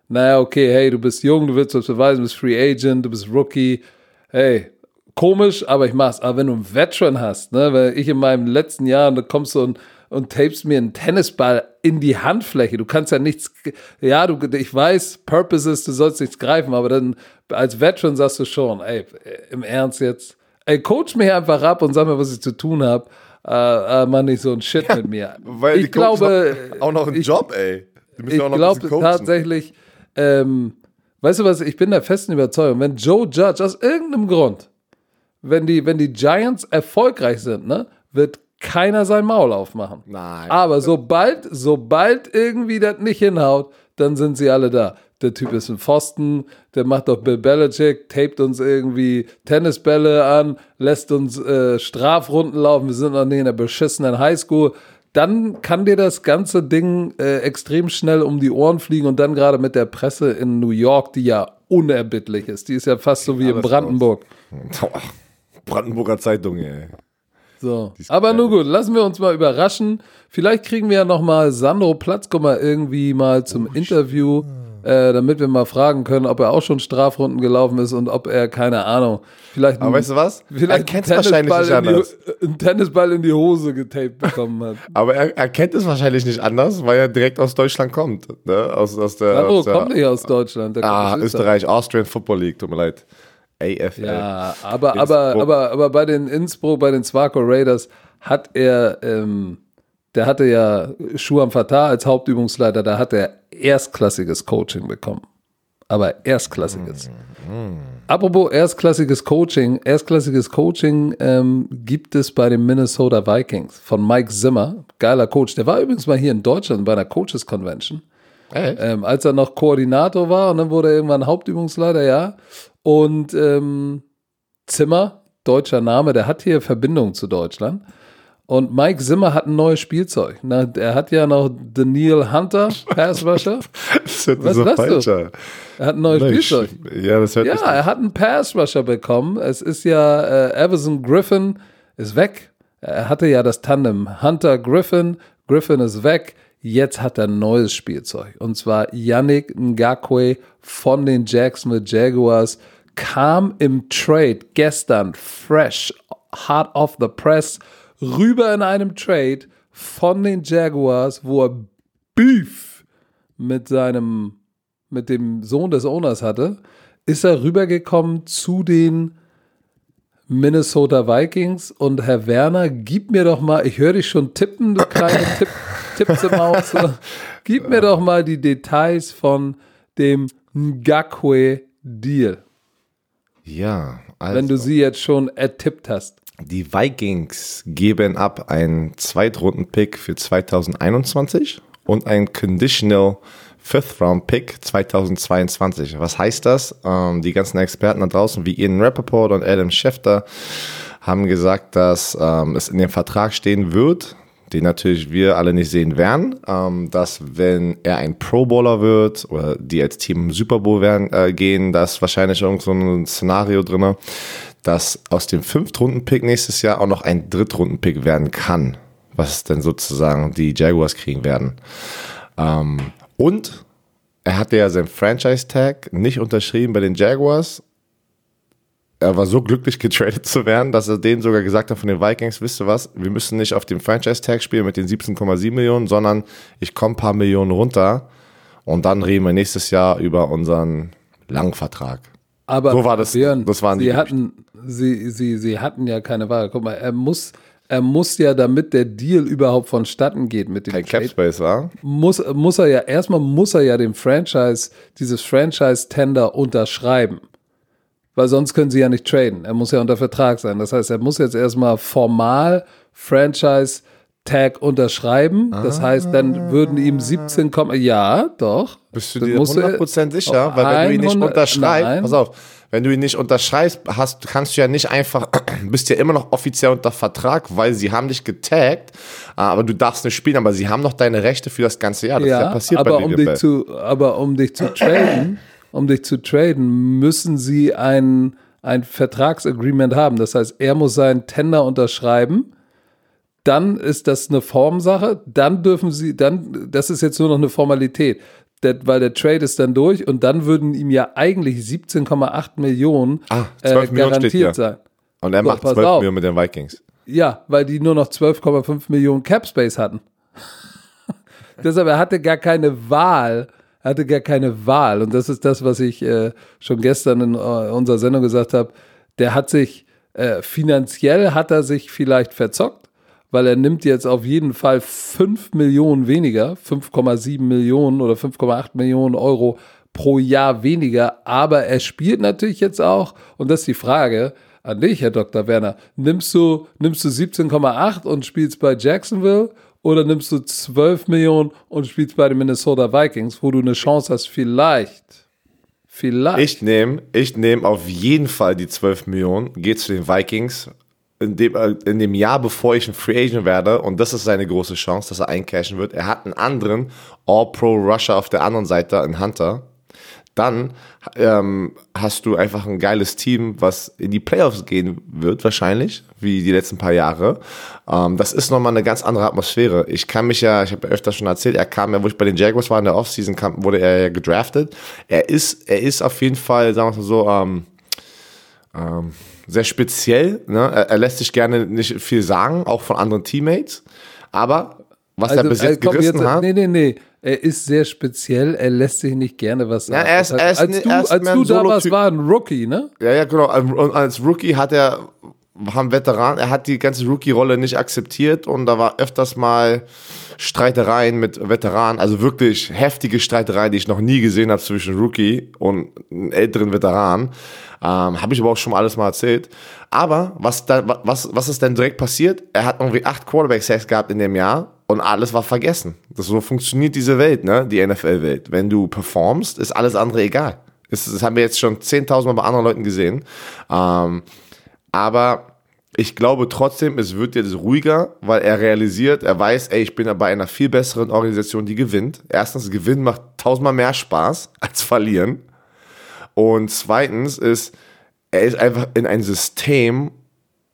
Naja, okay, hey, du bist jung, du willst was beweisen, du bist Free Agent, du bist Rookie, hey, komisch, aber ich mach's. Aber wenn du einen Veteran hast, ne, weil ich in meinem letzten Jahr, und da kommst du und, und tapest mir einen Tennisball in die Handfläche. Du kannst ja nichts, ja, du, ich weiß, Purpose ist, du sollst nichts greifen, aber dann als Veteran sagst du schon, ey, im Ernst jetzt, ey, coach mich einfach ab und sag mir, was ich zu tun habe. Äh, äh, mach nicht so ein Shit mit mir. Weil ich glaube, auch noch einen ich- Job, ey. Die müssen ich auch noch ein glaube bisschen coachen. tatsächlich, ähm, weißt du was, ich bin der festen Überzeugung, wenn Joe Judge aus irgendeinem Grund, wenn die, wenn die Giants erfolgreich sind, ne, wird keiner sein Maul aufmachen. Nein. Aber sobald, sobald irgendwie das nicht hinhaut, dann sind sie alle da. Der Typ ist ein Pfosten, der macht doch Bill Belichick, tapet uns irgendwie Tennisbälle an, lässt uns äh, Strafrunden laufen, wir sind noch nicht in der beschissenen Highschool. Dann kann dir das ganze Ding äh, extrem schnell um die Ohren fliegen und dann gerade mit der Presse in New York, die ja unerbittlich ist. Die ist ja fast so wie in Brandenburg. Brandenburger Zeitung, ey. So. Aber nur gut, lassen wir uns mal überraschen. Vielleicht kriegen wir ja noch mal Sandro Platzkummer irgendwie mal zum Interview, äh, damit wir mal fragen können, ob er auch schon Strafrunden gelaufen ist und ob er, keine Ahnung, vielleicht Aber weißt du was? vielleicht er kennt es wahrscheinlich die, einen Tennisball in die Hose getaped bekommen hat. *laughs* Aber er, er kennt es wahrscheinlich nicht anders, weil er direkt aus Deutschland kommt. Ne? Aus, aus der, Sandro aus der kommt nicht aus Deutschland. ah, Österreich, Austrian Football League, tut mir leid. AFL. Ja, aber, aber, Innsbruck. aber, aber bei den Innsbruck, bei den Zwaco Raiders hat er, ähm, der hatte ja Schuam Fatah als Hauptübungsleiter, da hat er erstklassiges Coaching bekommen. Aber erstklassiges. Apropos erstklassiges Coaching, erstklassiges Coaching ähm, gibt es bei den Minnesota Vikings von Mike Zimmer, geiler Coach. Der war übrigens mal hier in Deutschland bei einer Coaches Convention ähm, als er noch Koordinator war und dann wurde er irgendwann Hauptübungsleiter, ja. Und ähm, Zimmer, deutscher Name, der hat hier Verbindung zu Deutschland. Und Mike Zimmer hat ein neues Spielzeug. Na, er hat ja noch Daniel Hunter, Pass Rusher. *laughs* Das hört Was so du? falsch an. Er hat ein neues Nein, Spielzeug. Ja, das hört Ja, er hat einen Pass Rusher bekommen. Es ist ja, äh, Everson Griffin ist weg. Er hatte ja das Tandem Hunter Griffin. Griffin ist weg. Jetzt hat er ein neues Spielzeug. Und zwar Yannick Ngakwe von den Jacksonville Jaguars kam im Trade gestern fresh, hot off the press, rüber in einem Trade von den Jaguars, wo er Beef mit seinem mit dem Sohn des Owners hatte, ist er rübergekommen zu den Minnesota Vikings und Herr Werner, gib mir doch mal, ich höre dich schon tippen, du kleine Tipp, *laughs* Tipps im Haus, so. gib mir doch mal die Details von dem Ngakwe-Deal, Ja, also wenn du sie jetzt schon ertippt hast. Die Vikings geben ab einen Zweitrunden-Pick für 2021 und ein Conditional Fifth-Round-Pick 2022. Was heißt das? Ähm, die ganzen Experten da draußen, wie Ian Rappaport und Adam Schefter, haben gesagt, dass ähm, es in dem Vertrag stehen wird, den natürlich wir alle nicht sehen werden, ähm, dass wenn er ein Pro Bowler wird oder die als Team im Super Bowl werden, äh, gehen, da ist wahrscheinlich irgend so ein Szenario drinne, dass aus dem Fünftrunden-Pick nächstes Jahr auch noch ein Drittrunden-Pick werden kann, was dann sozusagen die Jaguars kriegen werden. Ähm, und er hatte ja sein Franchise-Tag nicht unterschrieben bei den Jaguars. Er war so glücklich *laughs* getradet zu werden, dass er denen sogar gesagt hat von den Vikings, wisst ihr was, wir müssen nicht auf dem Franchise-Tag spielen mit den 17,7 Millionen, sondern ich komme ein paar Millionen runter und dann reden wir nächstes Jahr über unseren langen Vertrag. Aber So war das- Björn, das waren die sie Gerüchte. hatten, sie, sie, sie hatten ja keine Wahl. Guck mal, er muss, er muss ja, damit der Deal überhaupt vonstatten geht mit dem Kein Trade, Capspace, war? muss, muss er ja, erstmal muss er ja dem Franchise, dieses Franchise-Tender unterschreiben. Weil sonst können sie ja nicht traden. Er muss ja unter Vertrag sein. Das heißt, er muss jetzt erstmal formal Franchise-Tag unterschreiben. Das heißt, dann würden ihm 17, Komma- ja, doch. Bist du dir musst 100% sicher? Weil wenn du ihn nicht 100 unterschreibst, pass auf, wenn du ihn nicht unterschreibst, hast, kannst du ja nicht einfach, *clears throat* bist ja immer noch offiziell unter Vertrag, weil sie haben dich getaggt, aber du darfst nicht spielen, aber sie haben noch deine Rechte für das ganze Jahr. Das ist ja Ja, passiert aber bei um, dich zu, aber um dich zu traden, um dich zu traden, müssen sie ein, ein Vertragsagreement haben. Das heißt, er muss seinen Tender unterschreiben. Dann ist das eine Formsache. Dann dürfen sie, dann, das ist jetzt nur noch eine Formalität. Der, weil der Trade ist dann durch und dann würden ihm ja eigentlich 17,8 Millionen Ah, äh, 12 Millionen steht garantiert hier. sein. Und er So, macht pass 12 auf. Millionen mit den Vikings. Ja, weil die nur noch 12,5 Millionen Cap Space hatten. *laughs* Deshalb, er hatte gar keine Wahl. Hatte gar keine Wahl. Und das ist das, was ich äh, schon gestern in äh, unserer Sendung gesagt habe. Der hat sich, äh, finanziell hat er sich vielleicht verzockt, weil er nimmt jetzt auf jeden Fall 5 Millionen weniger, 5,7 Millionen oder 5,8 Millionen Euro pro Jahr weniger. Aber er spielt natürlich jetzt auch, und das ist die Frage, an dich, Herr Dr. Werner. Nimmst du, nimmst du 17,8 und spielst bei Jacksonville oder nimmst du 12 Millionen und spielst bei den Minnesota Vikings, wo du eine Chance hast, vielleicht, vielleicht. Ich nehme ich nehm auf jeden Fall die 12 Millionen, gehe zu den Vikings in dem, äh, in dem Jahr, bevor ich ein Free Agent werde. Und das ist seine große Chance, dass er eincashen wird. Er hat einen anderen All-Pro-Rusher auf der anderen Seite, einen Hunter. Dann ähm, hast du einfach ein geiles Team, was in die Playoffs gehen wird, wahrscheinlich, wie die letzten paar Jahre. Ähm, das ist nochmal eine ganz andere Atmosphäre. Ich kann mich ja, ich habe ja öfter schon erzählt, er kam ja, wo ich bei den Jaguars war in der Offseason, kam, wurde er ja gedraftet. Er ist, er ist auf jeden Fall, sagen wir mal so, ähm, ähm, sehr speziell. Ne? Er, er lässt sich gerne nicht viel sagen, auch von anderen Teammates. Aber was er bis jetzt äh, komm, gerissen jetzt, hat. Nee, nee, nee. Er ist sehr speziell, er lässt sich nicht gerne was sagen. er ist- heißt, er ist als nicht- du, als du da warst, war ein Rookie, ne? Ja, ja, genau. Und als Rookie hat er, haben Veteran, er hat die ganze Rookie-Rolle nicht akzeptiert und da war öfters mal Streitereien mit Veteranen, also wirklich heftige Streitereien, die ich noch nie gesehen habe zwischen Rookie und einem älteren Veteran. Ähm, habe ich aber auch schon mal alles mal erzählt. Aber was, da, was, was ist denn direkt passiert? Er hat irgendwie acht Quarterback-Sacks gehabt in dem Jahr und alles war vergessen. Das, so funktioniert diese Welt, ne? die NFL-Welt. Wenn du performst, ist alles andere egal. Das, das haben wir jetzt schon 10.000 Mal bei anderen Leuten gesehen. Ähm, aber ich glaube trotzdem, es wird jetzt ruhiger, weil er realisiert, er weiß, ey, ich bin bei einer viel besseren Organisation, die gewinnt. Erstens, Gewinnen macht tausendmal mehr Spaß als verlieren. Und zweitens ist, er ist einfach in ein System,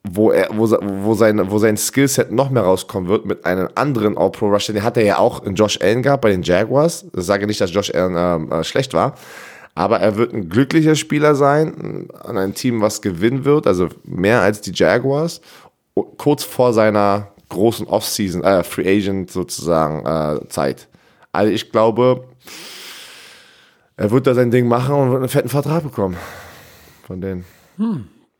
wo er, wo, wo sein, wo sein Skillset noch mehr rauskommen wird mit einem anderen All-Pro-Rusher. Den hat er ja auch in Josh Allen gehabt bei den Jaguars. Ich sage nicht, dass Josh Allen ähm, äh, schlecht war. Aber er wird ein glücklicher Spieler sein, an ein Team, was gewinnen wird, also mehr als die Jaguars, kurz vor seiner großen Offseason, äh, Free Agent sozusagen äh, Zeit. Also ich glaube, er wird da sein Ding machen und wird einen fetten Vertrag bekommen. Von denen.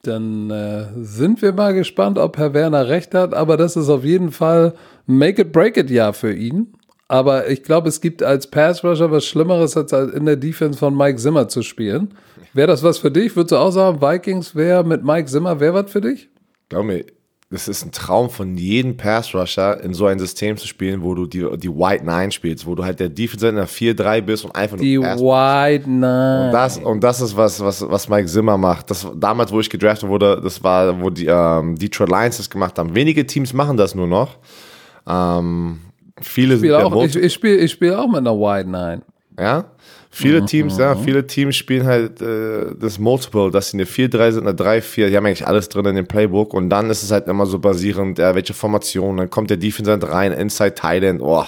Dann äh, sind wir mal gespannt, ob Herr Werner recht hat. Aber das ist auf jeden Fall ein Make-it-Break-it-Jahr für ihn. Aber ich glaube, es gibt als Pass-Rusher was Schlimmeres, als in der Defense von Mike Zimmer zu spielen. Wäre das was für dich? Würdest du auch sagen, Vikings wäre mit Mike Zimmer, wäre was für dich? Glaub mir, das ist ein Traum von jedem Pass-Rusher, in so ein System zu spielen, wo du die, die White Nine spielst, wo du halt der Defense in der 4-3 bist und einfach nur Die Pass- White Nine. Das, und das ist was, was, was Mike Zimmer macht. Das, damals, wo ich gedraftet wurde, das war, wo die ähm, Detroit Lions das gemacht haben. Wenige Teams machen das nur noch. Ähm, viele Ich sind spiele auch, ich, ich spiel, ich spiel auch mit einer White Nine. ja. Viele Teams, ja, viele Teams spielen halt äh, das Multiple, dass sie eine 4-3 sind, eine 3-4, die haben eigentlich alles drin in dem Playbook und dann ist es halt immer so basierend, ja, welche Formation, dann kommt der Defense halt rein, Inside End, oh.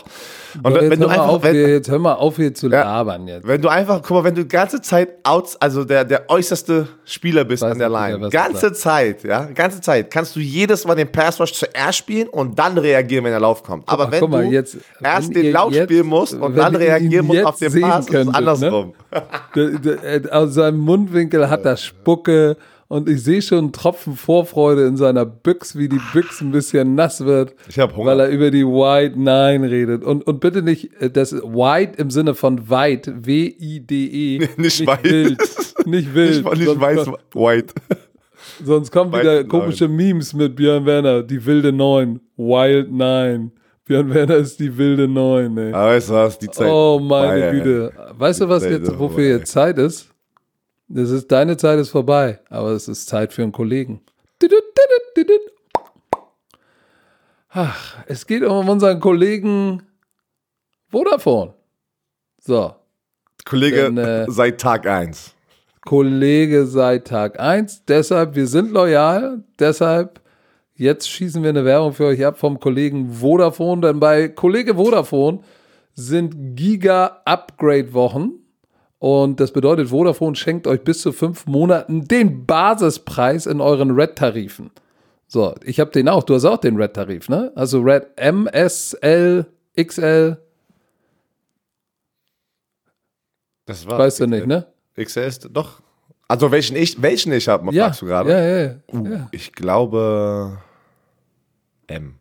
Und jetzt, wenn du hör mal einfach, auf, wenn, jetzt hör mal auf, hier zu labern jetzt. wenn du einfach, guck mal, wenn du die ganze Zeit outs, also der, der äußerste Spieler bist an der Line, du ganze Zeit, ja, ganze Zeit, kannst du jedes Mal den Pass Rush zuerst spielen und dann reagieren, wenn der Lauf kommt. Aber mal, wenn mal, du jetzt- erst wenn den Lauf spielen musst und dann reagieren musst auf den Pass, ist es könntet. Andersrum. Der- der- äh, Aus seinem Mundwinkel hat er Spucke und ich sehe schon einen Tropfen Vorfreude in seiner Büchs, wie die Büchs ein bisschen nass wird. Ich hab Hunger. Weil er über die White Nine redet. Und, und bitte nicht äh, das White im Sinne von weit, W-I-D-E. Nicht weit. wild. Nicht *laughs* wild. Nicht sonst, weiß, white. sonst kommen White wieder Nine. komische Memes mit Björn Werner. Die wilde Neun. Wild Nine. Björn Werner ist die wilde Neun, ey. Aber du was, die Zeit. Oh, meine Bayern. Güte. Weißt du, was Zeit jetzt, wofür jetzt Zeit ist? Das ist, deine Zeit ist vorbei, aber es ist Zeit für einen Kollegen. Ach, es geht um unseren Kollegen Vodafone. So, Kollege, Denn, äh, seit Tag 1. Kollege seit Tag 1. Deshalb, wir sind loyal. Deshalb, jetzt schießen wir eine Werbung für euch ab vom Kollegen Vodafone. Denn bei Kollege Vodafone sind Giga-Upgrade-Wochen. Und das bedeutet, Vodafone schenkt euch bis zu fünf Monaten den Basispreis in euren Red-Tarifen. So, ich habe den auch. Du hast auch den Red-Tarif, ne? Also Red M, S, L, XL, Das war weißt du nicht, ne? XL ist doch. Also welchen ich, welchen ich habe, Ja, fragst du gerade? ja, ja, ja. Uh, ja. Ich glaube M.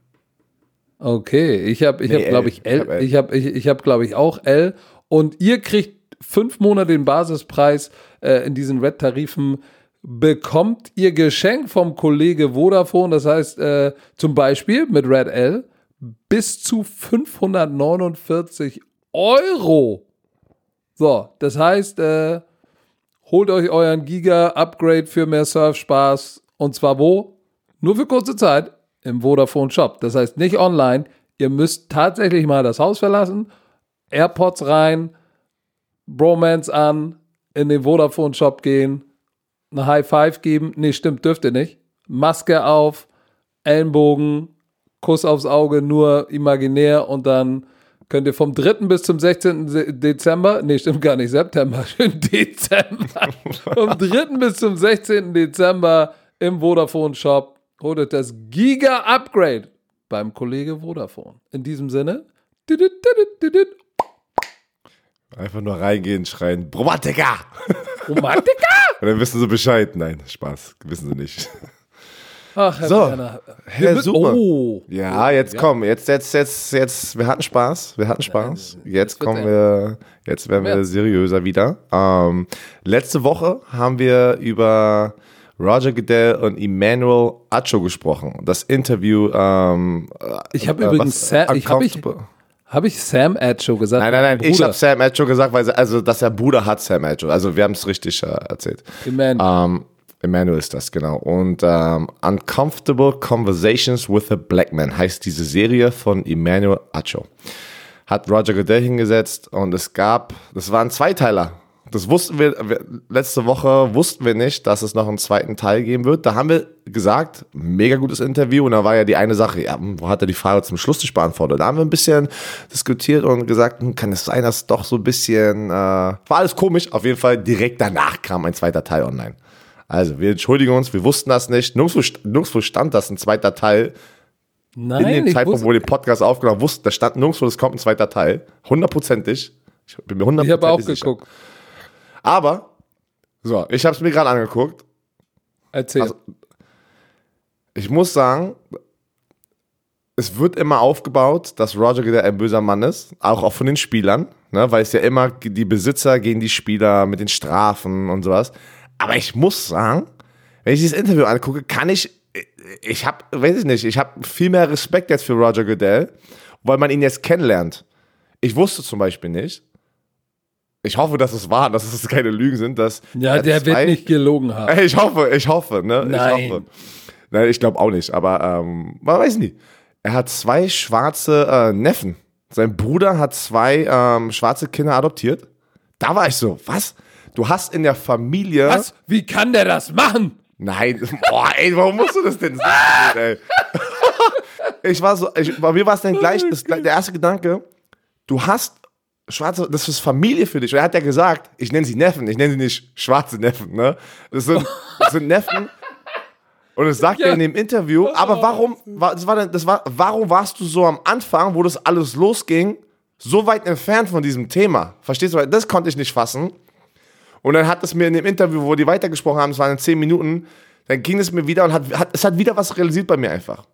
Okay, ich habe, ich Nee, habe, glaube ich. L. Ich habe, ich, ich habe, glaube ich, auch L. Und ihr kriegt fünf Monate den Basispreis äh, in diesen Red-Tarifen. Bekommt ihr Geschenk vom Kollege Vodafone, das heißt äh, zum Beispiel mit Red L bis zu 549 Euro. So, das heißt, äh, holt euch euren Giga-Upgrade für mehr Surfspaß. Und zwar wo? Nur für kurze Zeit im Vodafone Shop. Das heißt nicht online. Ihr müsst tatsächlich mal das Haus verlassen, AirPods rein, Bromance an, in den Vodafone Shop gehen, eine High Five geben. Nee, stimmt, dürft ihr nicht. Maske auf, Ellenbogen, Kuss aufs Auge, nur imaginär und dann könnt ihr vom 3. bis zum 16. Se- Dezember, nee, stimmt gar nicht, September, *laughs* schön Dezember, *laughs* vom 3. bis zum 16. Dezember im Vodafone Shop euch das Giga Upgrade beim Kollege Vodafone. In diesem Sinne. Einfach nur reingehen, schreien, Bromatika! Romantiker! Und dann wissen sie Bescheid. Nein, Spaß, wissen sie nicht. Ach, Herr So, Werner. Herr Wir- Super. Oh. Ja, jetzt komm, jetzt, jetzt, jetzt, jetzt, wir hatten Spaß, wir hatten Spaß. Jetzt wird kommen wir, jetzt werden wir Ja. seriöser wieder. Ähm, letzte Woche haben wir über Roger Goodell und Emmanuel Acho gesprochen. Das Interview, ähm, Ich habe äh, übrigens Sam, ich habe ich, hab ich Sam Adshow gesagt? Nein, nein, nein, ich Bruder. habe Sam Acho gesagt, weil also, dass er Bruder hat Sam Acho. Also, wir haben es richtig äh, erzählt. Emmanuel. Ähm, Emmanuel ist das, genau. Und ähm, Uncomfortable Conversations with a Black Man heißt diese Serie von Emmanuel Acho. Hat Roger Goodell hingesetzt und es gab, das war ein Zweiteiler. Das wussten wir, letzte Woche wussten wir nicht, dass es noch einen zweiten Teil geben wird. Da haben wir gesagt, mega gutes Interview und da war ja die eine Sache, ja, wo hat er die Frage zum Schluss nicht beantwortet? Da haben wir ein bisschen diskutiert und gesagt, hm, kann es sein, dass doch so ein bisschen, äh, war alles komisch. Auf jeden Fall direkt danach kam ein zweiter Teil online. Also, wir entschuldigen uns, wir wussten das nicht. Nirgendwo, nirgendwo stand das ein zweiter Teil. Nein, In dem ich Zeitpunkt, wo wir den Podcast aufgenommen haben, wussten, da stand nirgendwo, es kommt ein zweiter Teil. Hundertprozentig. Ich bin mir ich hundertprozentig habe auch sicher. geguckt. Aber, so, ich habe es mir gerade angeguckt. Erzähl. Also- Ich muss sagen, es wird immer aufgebaut, dass Roger Goodell ein böser Mann ist, auch, auch von den Spielern, ne, weil es ja immer die Besitzer gegen die Spieler mit den Strafen und sowas. Aber ich muss sagen, wenn ich dieses Interview angucke, kann ich, ich habe, weiß ich nicht, ich habe viel mehr Respekt jetzt für Roger Goodell, weil man ihn jetzt kennenlernt. Ich wusste zum Beispiel nicht, ich hoffe, dass es wahr, dass es keine Lügen sind, dass ja, er der wird zwei- nicht gelogen haben. ich hoffe, ich hoffe, ne? Nein. Ich hoffe. Nein, ich glaube auch nicht, aber ähm, man weiß nie. Er hat zwei schwarze äh, Neffen. Sein Bruder hat zwei ähm, schwarze Kinder adoptiert. Da war ich so, was? Du hast in der Familie. Was? Wie kann der das machen? Nein, *laughs* boah, ey, warum musst du das denn sagen, ey? *laughs* Ich war so, ich, bei mir war es dann gleich, das, der erste Gedanke, du hast schwarze, das ist Familie für dich. Und er hat ja gesagt, ich nenne sie Neffen, ich nenne sie nicht schwarze Neffen, ne? Das sind, das sind Neffen. Und das sagt Ja. er in dem Interview, aber warum, war, das war, das war, warum warst du so am Anfang, wo das alles losging, so weit entfernt von diesem Thema. Verstehst du? Das konnte ich nicht fassen. Und dann hat es mir in dem Interview, wo die weitergesprochen haben, es waren zehn Minuten, dann ging es mir wieder und hat, hat, es hat wieder was realisiert bei mir einfach.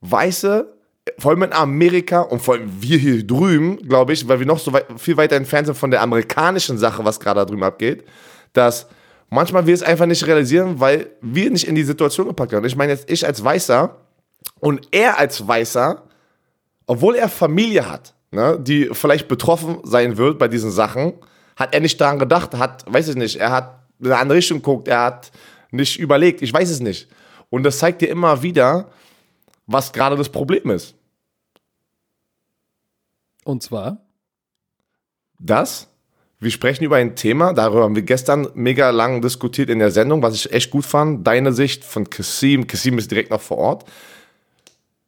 Weiße, vor allem in Amerika und vor allem wir hier drüben, glaube ich, weil wir noch so weit, viel weiter entfernt sind von der amerikanischen Sache, was gerade da drüben abgeht, dass manchmal wir es einfach nicht realisieren, weil wir nicht in die Situation gepackt werden. Ich meine jetzt ich als Weißer und er als Weißer, obwohl er Familie hat, ne, die vielleicht betroffen sein wird bei diesen Sachen, hat er nicht daran gedacht, hat, weiß ich nicht, er hat in eine andere Richtung geguckt, er hat nicht überlegt, ich weiß es nicht. Und das zeigt dir immer wieder, was gerade das Problem ist. Und zwar? Das, wir sprechen über ein Thema, darüber haben wir gestern mega lang diskutiert in der Sendung, was ich echt gut fand. Deine Sicht von Kassim, Kassim ist direkt noch vor Ort.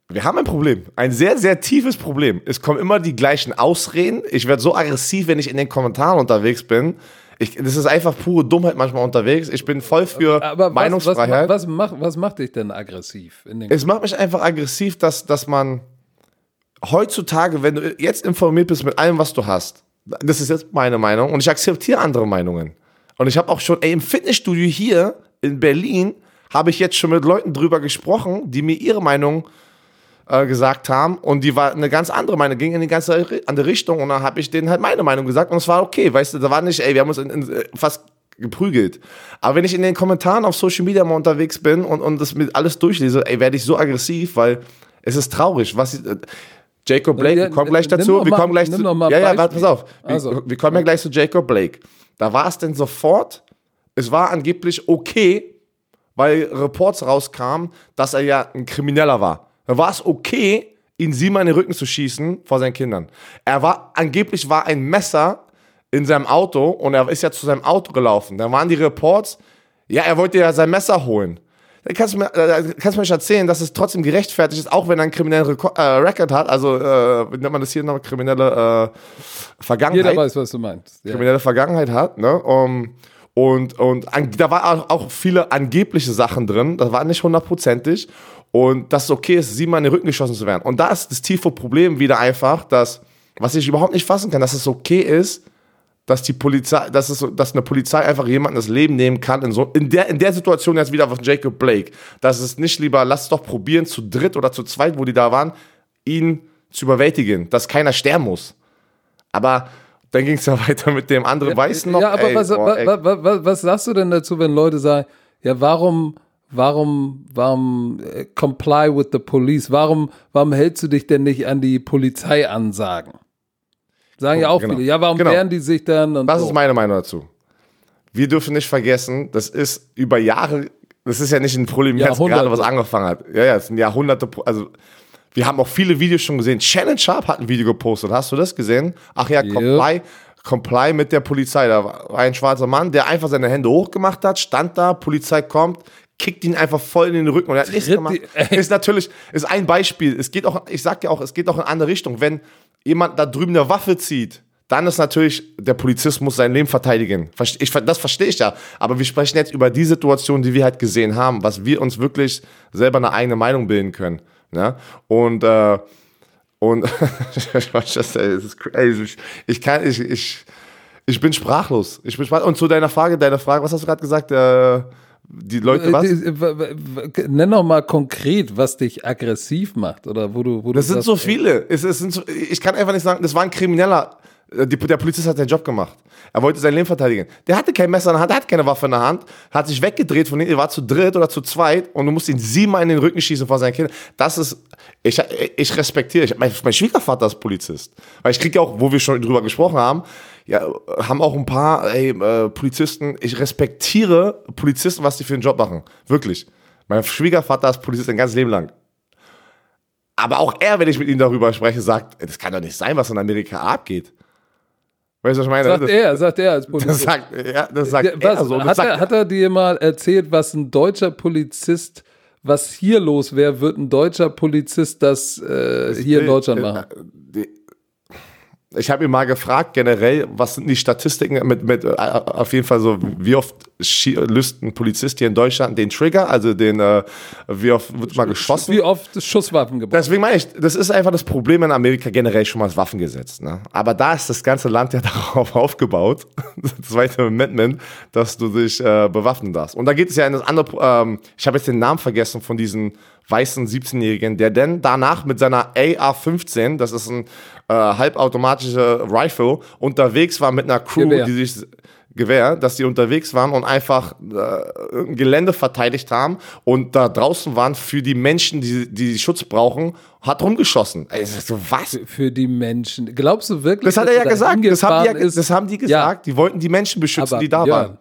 Wir haben ein Problem, ein sehr, sehr tiefes Problem. Es kommen immer die gleichen Ausreden. Ich werde so aggressiv, wenn ich in den Kommentaren unterwegs bin. Ich, das ist einfach pure Dummheit manchmal unterwegs. Ich bin voll für Aber was, Meinungsfreiheit. Was, was, macht, was macht dich denn aggressiv? es macht mich einfach aggressiv, dass, dass man heutzutage, wenn du jetzt informiert bist mit allem, was du hast, das ist jetzt meine Meinung und ich akzeptiere andere Meinungen. Und ich habe auch schon, ey, im Fitnessstudio hier in Berlin habe ich jetzt schon mit Leuten drüber gesprochen, die mir ihre Meinung äh, gesagt haben und die war eine ganz andere Meinung, ging in eine ganz andere Richtung und dann habe ich denen halt meine Meinung gesagt und es war okay, weißt du, da war nicht, ey, wir haben uns in, in, fast geprügelt. Aber wenn ich in den Kommentaren auf Social Media mal unterwegs bin und, und das mit alles durchlese, ey, werde ich so aggressiv, weil es ist traurig, was ich, Jacob Blake, wir kommen gleich dazu. Wir kommen gleich zu. Ja, ja, warte, pass auf. Wir, also. wir kommen ja gleich zu Jacob Blake. Da war es denn sofort, es war angeblich okay, weil Reports rauskamen, dass er ja ein Krimineller war. Da war es okay, ihn siebenmal in den Rücken zu schießen vor seinen Kindern. Er war, angeblich war ein Messer in seinem Auto und er ist ja zu seinem Auto gelaufen. Da waren die Reports, ja, er wollte ja sein Messer holen. Da kannst du mir, da kannst du mir nicht erzählen, dass es trotzdem gerechtfertigt ist, auch wenn er einen kriminellen Rekord, äh, Record hat, also äh, wie nennt man das hier noch, kriminelle äh, Vergangenheit. Jeder weiß, was du meinst. Ja. Kriminelle Vergangenheit hat, ne? Um, und, und an, da war auch viele angebliche Sachen drin, das war nicht hundertprozentig. Und dass es okay ist, siebenmal in den Rücken geschossen zu werden. Und da ist das tiefe Problem wieder einfach, dass, was ich überhaupt nicht fassen kann, dass es okay ist, dass die Polizei, dass, es, dass eine Polizei einfach jemanden das Leben nehmen kann, in, so, in, der, in der Situation jetzt wieder von Jacob Blake. Dass es nicht lieber, lass es doch probieren, zu dritt oder zu zweit, wo die da waren, ihn zu überwältigen, dass keiner sterben muss. Aber dann ging es ja *laughs* weiter mit dem anderen Weißen noch. Ja, aber ey, was, boah, was, was, was, sagst du denn dazu, wenn Leute sagen, ja, warum, warum, warum äh, comply with the police? Warum, warum hältst du dich denn nicht an die Polizeiansagen? Sagen ja auch genau. viele. Ja, warum genau. wehren die sich dann? Und Was so. ist meine Meinung dazu? Wir dürfen nicht vergessen, das ist über Jahre, das ist ja nicht ein Problem jetzt gerade, was angefangen hat. Ja, ja, es sind Jahrhunderte, also wir haben auch viele Videos schon gesehen. Shannon Sharp hat ein Video gepostet. Hast du das gesehen? Ach ja, Comply, Comply mit der Polizei. Da war ein schwarzer Mann, der einfach seine Hände hochgemacht hat, stand da, Polizei kommt, kickt ihn einfach voll in den Rücken und er hat nichts gemacht. Ist natürlich, ist ein Beispiel. Es geht auch, ich sag ja auch, es geht auch in eine andere Richtung. Wenn jemand da drüben eine Waffe zieht, dann ist natürlich, der Polizist muss sein Leben verteidigen. Ich, das verstehe ich ja. Aber wir sprechen jetzt über die Situation, die wir halt gesehen haben, was wir uns wirklich selber eine eigene Meinung bilden können. Ne? Und, äh, und *laughs* ich kann, ich, ich, ich bin sprachlos. Ich bin sprachlos. Und zu deiner Frage, deine Frage, was hast du gerade gesagt? Äh, die Leute äh, was? Nenn doch mal konkret, was dich aggressiv macht oder wo du, wo das du sind so viele. Es, es sind so, ich kann einfach nicht sagen, das war ein Krimineller. Äh, der Polizist hat seinen Job gemacht. Er wollte sein Leben verteidigen. Der hatte kein Messer in der Hand, der hat keine Waffe in der Hand, hat sich weggedreht von denen, er war zu dritt oder zu zweit und du musst ihn siebenmal in den Rücken schießen vor seinen Kindern. Das ist, ich, ich respektiere, ich, mein, mein Schwiegervater ist Polizist. Weil ich kriege ja auch, wo wir schon drüber gesprochen haben, ja, haben auch ein paar ey, äh, Polizisten, ich respektiere Polizisten, was die für einen Job machen. Wirklich. Mein Schwiegervater ist Polizist ein ganzes Leben lang. Aber auch er, wenn ich mit ihm darüber spreche, sagt, das kann doch nicht sein, was in Amerika abgeht. Weißt du, was ich meine? Sagt das, er, sagt er als *laughs* Polizist. Das sagt, ja, das sagt was, er so. Hat, sagt er, hat er dir mal erzählt, was ein deutscher Polizist, was hier los wäre, wird ein deutscher Polizist das, äh, das hier in Deutschland machen? Ich habe ihn mal gefragt, generell, was sind die Statistiken mit, mit äh, auf jeden Fall so, wie oft löst ein Polizist hier in Deutschland den Trigger, also den, äh, wie oft wird mal geschossen? Wie oft Schusswaffen gebraucht? Deswegen meine ich, das ist einfach das Problem in Amerika generell schon mal das Waffengesetz. Ne? Aber da ist das ganze Land ja *laughs* darauf aufgebaut, das zweite Amendment, dass du dich äh, bewaffnen darfst. Und da geht es ja in das andere, ähm, ich habe jetzt den Namen vergessen von diesem weißen 17-Jährigen, der dann danach mit seiner AR-15, das ist ein äh, halbautomatische Rifle, unterwegs war mit einer Crew, Gewehr. die sich Gewehr, dass die unterwegs waren und einfach äh, ein Gelände verteidigt haben und da draußen waren für die Menschen, die, die Schutz brauchen, hat rumgeschossen. Ey, so, was? Für, für die Menschen. Glaubst du wirklich? Das hat er ja gesagt. Das haben, die ja, ist? das haben die gesagt. Die wollten die Menschen beschützen, die da Björn, waren.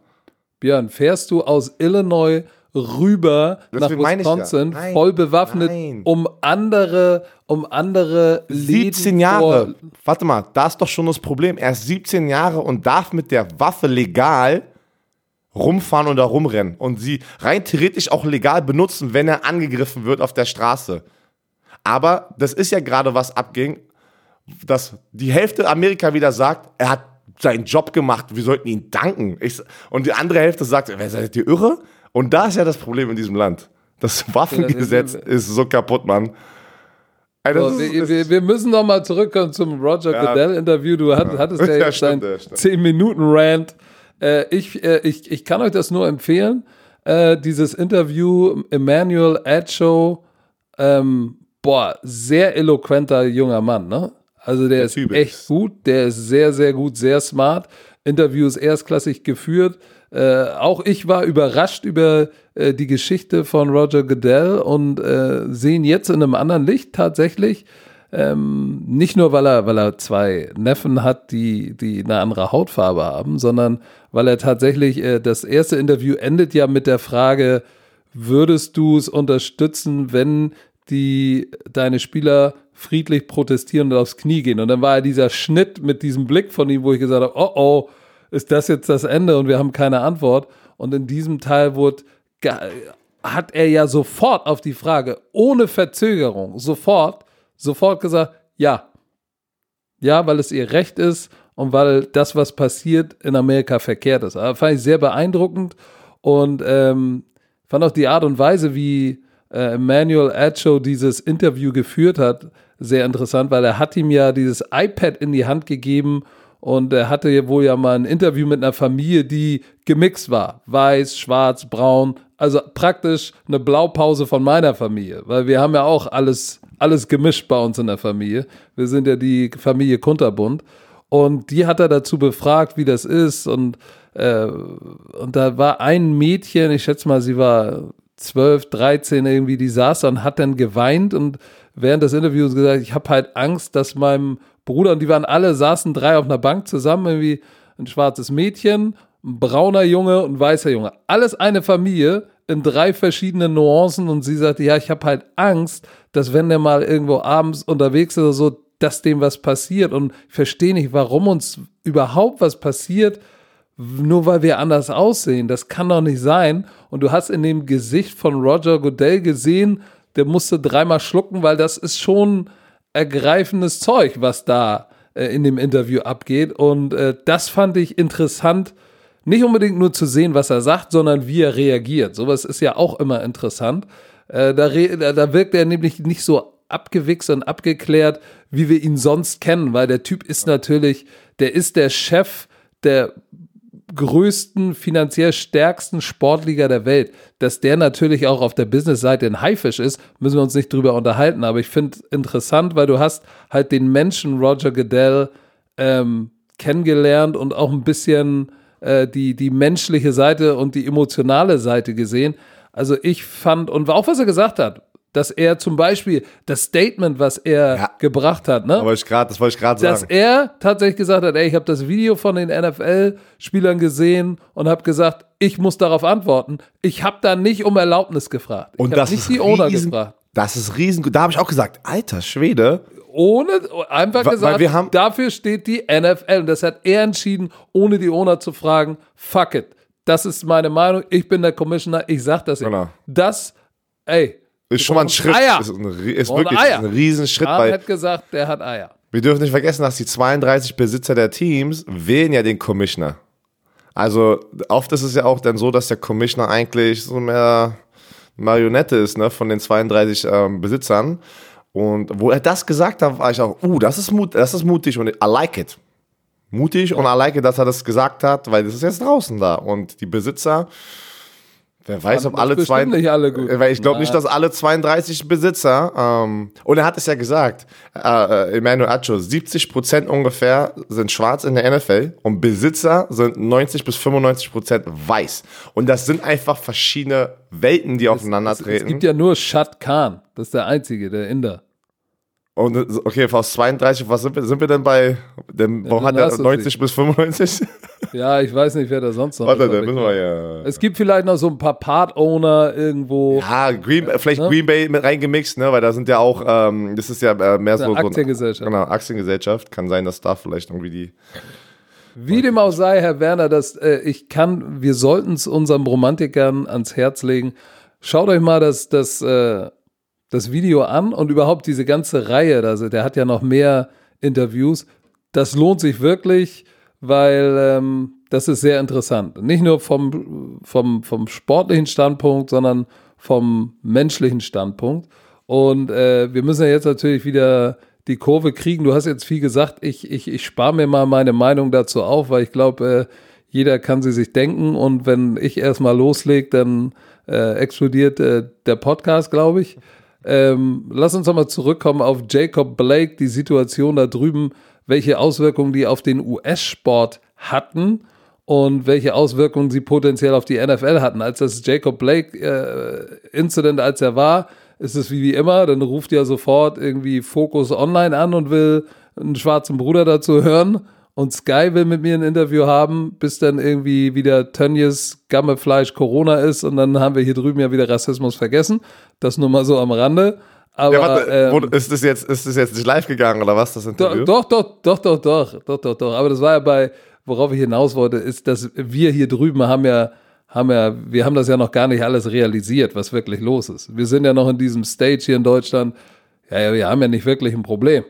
Björn, fährst du aus Illinois rüber Deswegen nach. Wisconsin, Nein, voll bewaffnet, nein. um andere, um andere 17 Läden Jahre. Warte mal, da ist doch schon das Problem. Er ist 17 Jahre und darf mit der Waffe legal rumfahren oder rumrennen und sie rein theoretisch auch legal benutzen, wenn er angegriffen wird auf der Straße. Aber das ist ja gerade was abging, dass die Hälfte Amerika wieder sagt, er hat seinen Job gemacht, wir sollten ihn danken. Ich, und die andere Hälfte sagt, wer seid ihr irre? Und da ist ja das Problem in diesem Land. Das *laughs* Waffengesetz ist so kaputt, Mann. Das So, ist- wir, wir, wir müssen noch mal zurückkommen zum Roger Ja. Goodell-Interview. Du hat, hattest ja *laughs* Ja, jetzt stimmt, dein ja, stimmt. 10-Minuten-Rant. Äh, ich, äh, ich, ich kann euch das nur empfehlen. Äh, dieses Interview, Emmanuel Acho, ähm, boah, sehr eloquenter junger Mann, ne? Also der, ist Typ echt ist- gut, der ist sehr, sehr gut, sehr smart. Interview ist erstklassig geführt. Äh, auch ich war überrascht über äh, die Geschichte von Roger Goodell und äh, sehen jetzt in einem anderen Licht tatsächlich. Ähm, nicht nur, weil er, weil er zwei Neffen hat, die, die eine andere Hautfarbe haben, sondern weil er tatsächlich, äh, das erste Interview endet ja mit der Frage, würdest du es unterstützen, wenn die deine Spieler friedlich protestieren und aufs Knie gehen? Und dann war ja dieser Schnitt mit diesem Blick von ihm, wo ich gesagt habe, oh oh, ist das jetzt das Ende und wir haben keine Antwort. Und in diesem Teil wurde, hat er ja sofort auf die Frage, ohne Verzögerung, sofort, sofort gesagt, ja. Ja, weil es ihr Recht ist und weil das, was passiert, in Amerika verkehrt ist. Aber fand ich sehr beeindruckend und ähm, fand auch die Art und Weise, wie äh, Emmanuel Acho dieses Interview geführt hat, sehr interessant, weil er hat ihm ja dieses iPad in die Hand gegeben und er hatte wohl ja mal ein Interview mit einer Familie, die gemixt war. Weiß, schwarz, braun. Also praktisch eine Blaupause von meiner Familie, weil wir haben ja auch alles, alles gemischt bei uns in der Familie. Wir sind ja die Familie Kunterbund. Und die hat er dazu befragt, wie das ist. Und, äh, und da war ein Mädchen, ich schätze mal, sie war 12, 13 irgendwie, die saß und hat dann geweint und während des Interviews gesagt, ich habe halt Angst, dass meinem Bruder, und die waren alle, saßen drei auf einer Bank zusammen, irgendwie ein schwarzes Mädchen, ein brauner Junge und ein weißer Junge. Alles eine Familie in drei verschiedenen Nuancen und sie sagte, ja, ich habe halt Angst, dass wenn der mal irgendwo abends unterwegs ist oder so, dass dem was passiert und ich verstehe nicht, warum uns überhaupt was passiert, nur weil wir anders aussehen. Das kann doch nicht sein. Und du hast in dem Gesicht von Roger Goodell gesehen, der musste dreimal schlucken, weil das ist schon ergreifendes Zeug, was da äh, in dem Interview abgeht. Und äh, das fand ich interessant, nicht unbedingt nur zu sehen, was er sagt, sondern wie er reagiert. Sowas ist ja auch immer interessant. Äh, da, da wirkt er nämlich nicht so abgewichst und abgeklärt, wie wir ihn sonst kennen, weil der Typ ist natürlich, der ist der Chef der größten, finanziell stärksten Sportliga der Welt. Dass der natürlich auch auf der Business-Seite ein Haifisch ist, müssen wir uns nicht drüber unterhalten. Aber ich finde interessant, weil du hast halt den Menschen Roger Goodell ähm, kennengelernt und auch ein bisschen äh, die, die menschliche Seite und die emotionale Seite gesehen. Also ich fand, und auch was er gesagt hat, dass er zum Beispiel das Statement, was er Ja. gebracht hat, ne? Das wollte ich grad- das wollte ich gerade dass sagen. er tatsächlich gesagt hat, ey, ich habe das Video von den NFL-Spielern gesehen und habe gesagt, ich muss darauf antworten. Ich habe da nicht um Erlaubnis gefragt. Ich Und habe das nicht ist die Owner riesen, gefragt. Das ist riesengut. Da habe ich auch gesagt, alter Schwede. Ohne, einfach Weil- gesagt, weil wir haben- dafür steht die NFL. Und das hat er entschieden, ohne die Owner zu fragen. Fuck it. Das ist meine Meinung. Ich bin der Commissioner. Ich sag das jetzt. Genau. Das, ey. Ist schon mal ein Schritt. Eier. Ist, ein, ist wirklich Eier. ein Riesenschritt. Weil hat gesagt, der hat Eier. wir dürfen nicht vergessen, dass die 32 Besitzer der Teams wählen ja den Commissioner. Also oft ist es ja auch dann so, dass der Commissioner eigentlich so mehr Marionette ist, ne, von den 32 ähm, Besitzern. Und wo er das gesagt hat, war ich auch, uh, das ist, mut, das ist mutig und I like it. Mutig und I like it, dass er das gesagt hat, weil das ist jetzt draußen da. Und die Besitzer, wer weiß, ob alle zwei. Nicht alle gut. Weil ich glaube nicht, dass alle 32 Besitzer, ähm, und er hat es ja gesagt, äh, äh, Emmanuel Acho, 70% ungefähr sind schwarz in der NFL und Besitzer sind 90 bis 95% weiß. Und das sind einfach verschiedene Welten, die aufeinandertreten. Es, es gibt ja nur Shad Khan, das ist der einzige, der Inder. Und okay, aus 32, was sind wir, sind wir denn bei? Dem, ja, warum hat er 90 bis 95? Ja, ich weiß nicht, wer da sonst noch Warte, ist. müssen wir ja. Es gibt vielleicht noch so ein paar Part-Owner irgendwo. Ja, Green, vielleicht ne? Green Bay mit reingemixt, ne? Weil da sind ja auch, ähm, das ist ja äh, mehr so. Aktiengesellschaft. So, genau, Aktiengesellschaft. Kann sein, dass da vielleicht irgendwie die. Wie dem auch sei, Herr Werner, das, äh, ich kann, wir sollten es unseren Romantikern ans Herz legen. Schaut euch mal das, das, äh, das Video an und überhaupt diese ganze Reihe, also der hat ja noch mehr Interviews. Das lohnt sich wirklich, weil ähm, das ist sehr interessant. Nicht nur vom, vom, vom sportlichen Standpunkt, sondern vom menschlichen Standpunkt. Und äh, wir müssen ja jetzt natürlich wieder die Kurve kriegen. Du hast jetzt viel gesagt. Ich, ich, ich spare mir mal meine Meinung dazu auf, weil ich glaube, äh, jeder kann sie sich denken. Und wenn ich erstmal loslege, dann äh, explodiert äh, der Podcast, glaube ich. Ähm, lass uns nochmal zurückkommen auf Jacob Blake, die Situation da drüben, welche Auswirkungen die auf den US-Sport hatten und welche Auswirkungen sie potenziell auf die NFL hatten. Als das Jacob Blake-Incident, äh, als er war, ist es wie, wie immer, dann ruft ja sofort irgendwie Focus Online an und will einen schwarzen Bruder dazu hören. Und Sky will mit mir ein Interview haben, bis dann irgendwie wieder Tönnies Gammefleisch Corona ist und dann haben wir hier drüben ja wieder Rassismus vergessen. Das nur mal so am Rande. Aber, ja, warte, ähm, ist, das jetzt, ist das jetzt nicht live gegangen oder was? Das Interview? Doch, doch, doch, doch, doch, doch, doch, doch. Aber das war ja bei, worauf ich hinaus wollte, ist, dass wir hier drüben haben ja, haben ja, wir haben das ja noch gar nicht alles realisiert, was wirklich los ist. Wir sind ja noch in diesem Stage hier in Deutschland. Ja, ja wir haben ja nicht wirklich ein Problem.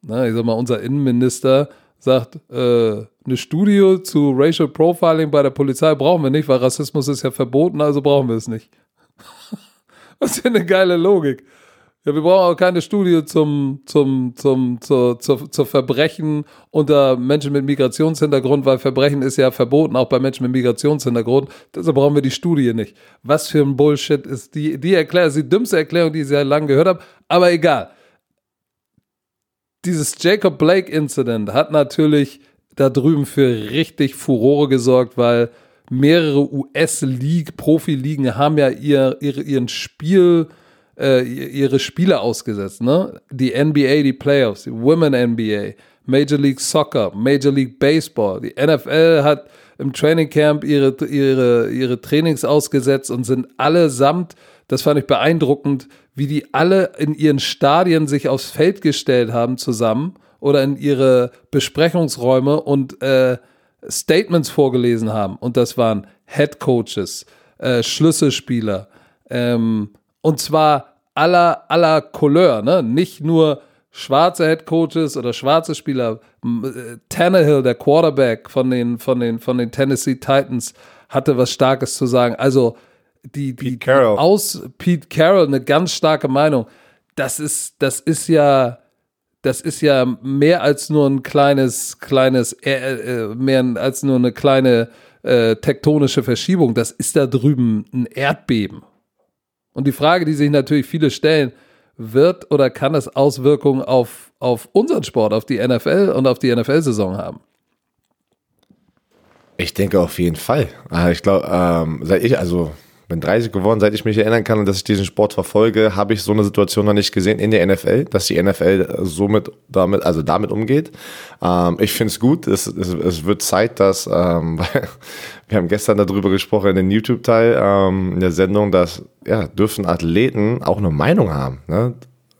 Na, ich sag mal, unser Innenminister sagt, äh, eine Studie zu Racial Profiling bei der Polizei brauchen wir nicht, weil Rassismus ist ja verboten, also brauchen wir es nicht. *laughs* Was ja eine geile Logik. Ja, wir brauchen auch keine Studie zum, zum, zum, zur, zur, zur Verbrechen unter Menschen mit Migrationshintergrund, weil Verbrechen ist ja verboten, auch bei Menschen mit Migrationshintergrund. Deshalb brauchen wir die Studie nicht. Was für ein Bullshit ist die, die Erklärung, die dümmste Erklärung, die ich sehr lange gehört habe, aber egal dieses Jacob Blake Incident hat natürlich da drüben für richtig Furore gesorgt, weil mehrere US-League, Profi-Ligen haben ja ihr, ihre, ihren Spiel, äh, ihre Spiele ausgesetzt. Ne? Die NBA, die Playoffs, die Women NBA, Major League Soccer, Major League Baseball. Die NFL hat im Training Camp ihre, ihre, ihre Trainings ausgesetzt und sind allesamt, das fand ich beeindruckend, wie die alle in ihren Stadien sich aufs Feld gestellt haben zusammen oder in ihre Besprechungsräume und äh, Statements vorgelesen haben. Und das waren Head Coaches, äh, Schlüsselspieler. Ähm, und zwar aller, aller Couleur, ne? Nicht nur schwarze Head Coaches oder schwarze Spieler. Äh, Tannehill, der Quarterback von den, von den, von den Tennessee Titans, hatte was Starkes zu sagen. Also, die, die, die aus Pete Carroll eine ganz starke Meinung. Das ist, das ist ja, das ist ja mehr als nur ein kleines, kleines, äh, äh, mehr als nur eine kleine äh, tektonische Verschiebung. Das ist da drüben ein Erdbeben. Und die Frage, die sich natürlich viele stellen, wird oder kann es Auswirkungen auf, auf unseren Sport, auf die NFL und auf die NFL-Saison haben? Ich denke auf jeden Fall. Ah, ich glaube, ähm, seit ich, also bin 30 geworden, seit ich mich erinnern kann, dass ich diesen Sport verfolge, habe ich so eine Situation noch nicht gesehen in der NFL, dass die NFL somit damit, also damit umgeht. Ähm, ich finde es gut. Es, es, wird Zeit, dass ähm, *laughs* wir haben gestern darüber gesprochen in dem YouTube-Teil ähm, in der Sendung, dass ja dürfen Athleten auch eine Meinung haben. Ne?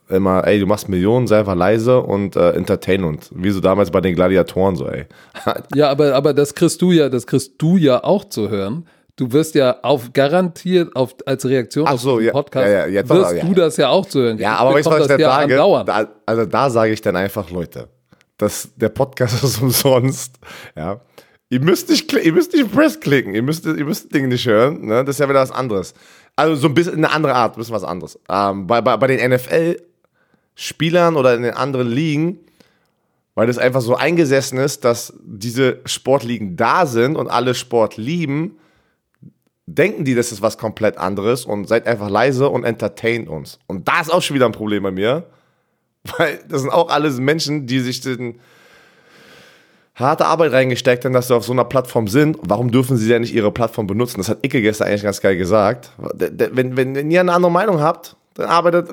immer, ey, du machst Millionen, sei einfach leise und äh, entertain uns. Wie so damals bei den Gladiatoren so, ey. *laughs* ja, aber, aber das kriegst du ja, das kriegst du ja auch zu hören du wirst ja auf garantiert auf, als Reaktion Ach so, auf den Podcast, ja, ja, jetzt wirst ja. du das ja auch zu hören. Ja, aber weißt du, was ich dann sage? Da, also da sage ich dann einfach, Leute, dass der Podcast *laughs* ist umsonst, ja. Ihr müsst nicht, ihr müsst nicht Press klicken, ihr müsst, ihr müsst Dinge nicht hören, ne? das ist ja wieder was anderes. Also so ein bisschen eine andere Art, ein bisschen was anderes. Ähm, bei, bei, bei den NFL-Spielern oder in den anderen Ligen, weil das einfach so eingesessen ist, dass diese Sportligen da sind und alle Sport lieben, denken die, das ist was komplett anderes und seid einfach leise und entertaint uns. Und da ist auch schon wieder ein Problem bei mir, *laughs* weil das sind auch alles Menschen, die sich den harte Arbeit reingesteckt haben, dass sie auf so einer Plattform sind. Warum dürfen sie denn nicht ihre Plattform benutzen? Das hat Icke gestern eigentlich ganz geil gesagt. Wenn, wenn, wenn ihr eine andere Meinung habt, dann arbeitet,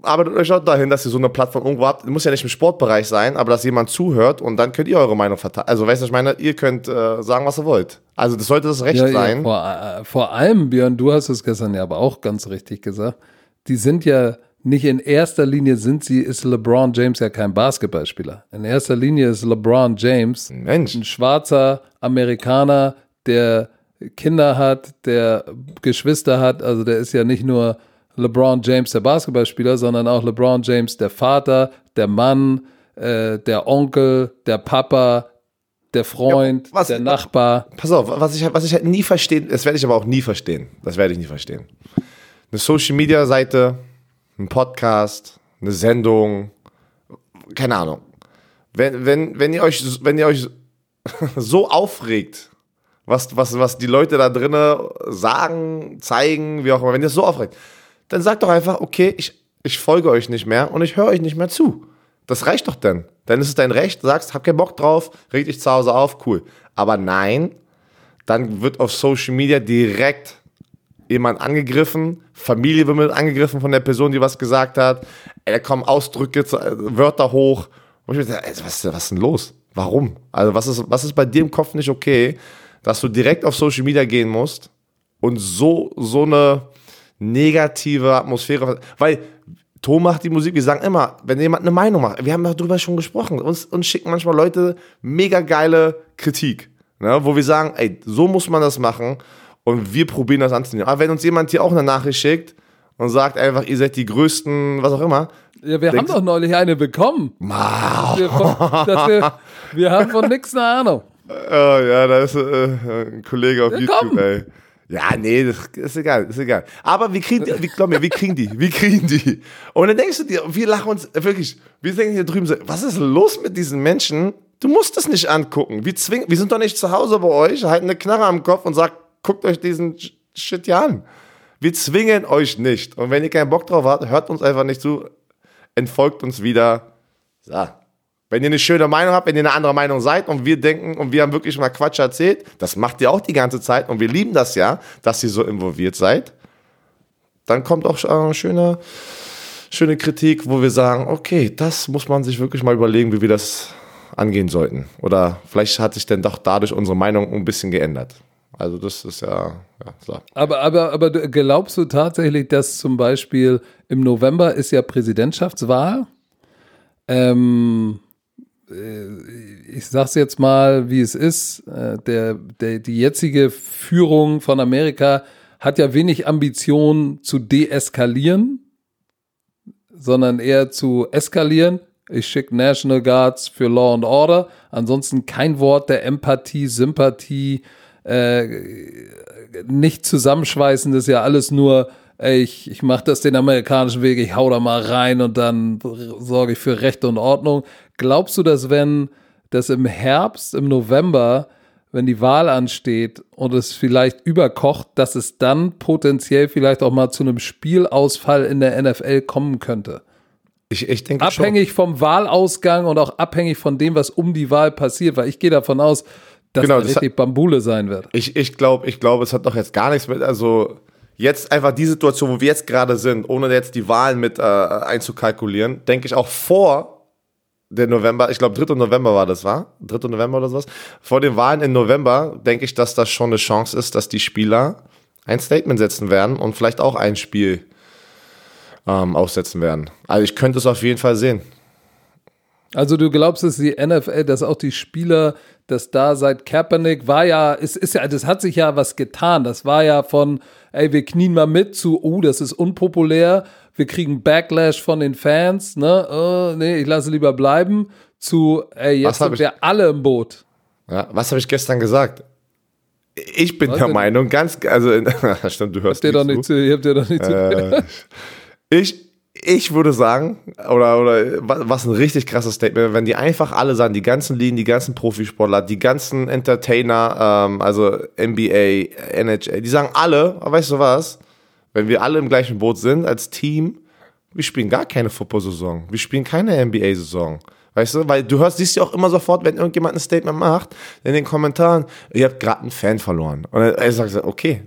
arbeitet euch auch dahin, dass ihr so eine Plattform irgendwo habt. Muss ja nicht im Sportbereich sein, aber dass jemand zuhört und dann könnt ihr eure Meinung verteilen. Also, weißt du, ich meine, ihr könnt äh, sagen, was ihr wollt. Also, das sollte das Recht ja, sein. Ja, vor, äh, vor allem, Björn, du hast es gestern ja aber auch ganz richtig gesagt. Die sind ja nicht in erster Linie sind sie, ist LeBron James ja kein Basketballspieler. In erster Linie ist LeBron James Mensch. ein schwarzer Amerikaner, der Kinder hat, der Geschwister hat. Also der ist ja nicht nur LeBron James der Basketballspieler, sondern auch LeBron James der Vater, der Mann, äh, der Onkel, der Papa, der Freund, ja, was, der Nachbar. Pass auf, was ich, was ich halt nie verstehen, das werde ich aber auch nie verstehen. Das werde ich nie verstehen. Eine Social Media Seite ein Podcast, eine Sendung, keine Ahnung. Wenn, wenn, wenn ihr euch, wenn ihr euch *laughs* so aufregt, was, was, was die Leute da drinnen sagen, zeigen, wie auch immer, wenn ihr es so aufregt, dann sagt doch einfach, okay, ich, ich folge euch nicht mehr und ich höre euch nicht mehr zu. Das reicht doch dann. Dann ist es dein Recht, sagst, hab keinen Bock drauf, reg dich zu Hause auf, cool. Aber nein, dann wird auf Social Media direkt jemand angegriffen, Familie wird mit angegriffen von der Person, die was gesagt hat. Da kommen Ausdrücke, Wörter hoch. Und ich mir was, was ist denn los? Warum? Also was ist, was ist bei dir im Kopf nicht okay, dass du direkt auf Social Media gehen musst und so, so eine negative Atmosphäre, weil Tom macht die Musik, wir sagen immer, wenn jemand eine Meinung macht, wir haben darüber schon gesprochen, uns, uns schicken manchmal Leute mega geile Kritik, ne, wo wir sagen, ey, so muss man das machen und wir probieren das anzunehmen. Aber wenn uns jemand hier auch eine Nachricht schickt und sagt einfach, ihr seid die größten, was auch immer. Ja, wir haben doch neulich eine bekommen. Wow. Wir, wir, wir, haben von nichts eine Ahnung. *laughs* Oh, ja, da ist äh, ein Kollege auf ja, YouTube, komm. ey. Ja, nee, das ist egal, ist egal. Aber wir kriegen die, glaub mir, wir kriegen die, wir kriegen die. Und dann denkst du dir, wir lachen uns wirklich, wir denken hier drüben so, was ist los mit diesen Menschen? Du musst es nicht angucken. Wir zwingen, wir sind doch nicht zu Hause bei euch, halten eine Knarre am Kopf und sagen, guckt euch diesen Shit hier an. Wir zwingen euch nicht. Und wenn ihr keinen Bock drauf habt, hört uns einfach nicht zu, entfolgt uns wieder. So. Wenn ihr eine schöne Meinung habt, wenn ihr eine andere Meinung seid und wir denken und wir haben wirklich mal Quatsch erzählt, das macht ihr auch die ganze Zeit und wir lieben das ja, dass ihr so involviert seid, dann kommt auch eine schöne, schöne Kritik, wo wir sagen, okay, das muss man sich wirklich mal überlegen, wie wir das angehen sollten. Oder vielleicht hat sich denn doch dadurch unsere Meinung ein bisschen geändert. Also das ist ja, ja klar. Aber, aber, aber glaubst du tatsächlich, dass zum Beispiel im November ist ja Präsidentschaftswahl? Ähm, äh, ich sag's jetzt mal, wie es ist. Äh, der, der, die jetzige Führung von Amerika hat ja wenig Ambition zu deeskalieren, sondern eher zu eskalieren. Ich schicke National Guards für Law and Order. Ansonsten kein Wort der Empathie, Sympathie, äh, nicht zusammenschweißen, das ist ja alles nur, ich, ich mache das den amerikanischen Weg, ich hau da mal rein und dann sorge ich für Recht und Ordnung. Glaubst du, dass wenn das im Herbst, im November, wenn die Wahl ansteht und es vielleicht überkocht, dass es dann potenziell vielleicht auch mal zu einem Spielausfall in der NFL kommen könnte? Ich, ich denke abhängig schon. vom Wahlausgang und auch abhängig von dem, was um die Wahl passiert, weil ich gehe davon aus, dass genau, das richtig hat, Bambule sein wird. Ich, ich glaube, ich glaube, es hat doch jetzt gar nichts mit, also jetzt einfach die Situation, wo wir jetzt gerade sind, ohne jetzt die Wahlen mit äh, einzukalkulieren, denke ich auch vor der November, ich glaube 3. November war das, war? 3. November oder sowas. Vor den Wahlen im November denke ich, dass das schon eine Chance ist, dass die Spieler ein Statement setzen werden und vielleicht auch ein Spiel ähm, aussetzen werden. Also ich könnte es auf jeden Fall sehen. Also du glaubst, dass die NFL, dass auch die Spieler, dass da seit Kaepernick war ja, es ist ja, das hat sich ja was getan. Das war ja von, ey, wir knien mal mit zu, oh, das ist unpopulär, wir kriegen Backlash von den Fans, ne, oh, nee, ich lasse lieber bleiben, zu, ey, jetzt sind wir alle im Boot. Ja, was habe ich gestern gesagt? Ich bin Was der? Meinung, ganz, also, *laughs* stimmt, du hörst doch nicht zu, ihr habt ja doch nicht zu. Äh, *laughs* ich, ich würde sagen, oder, oder wa- was ein richtig krasses Statement, wenn die einfach alle sagen, die ganzen Ligen, die ganzen Profisportler, die ganzen Entertainer, ähm, also NBA, NHL, die sagen alle, weißt du was, wenn wir alle im gleichen Boot sind als Team, wir spielen gar keine Football-Saison, wir spielen keine NBA-Saison. Weißt du, weil du hörst, siehst ja auch immer sofort, wenn irgendjemand ein Statement macht, in den Kommentaren, ihr habt gerade einen Fan verloren. Und dann sagst du, okay,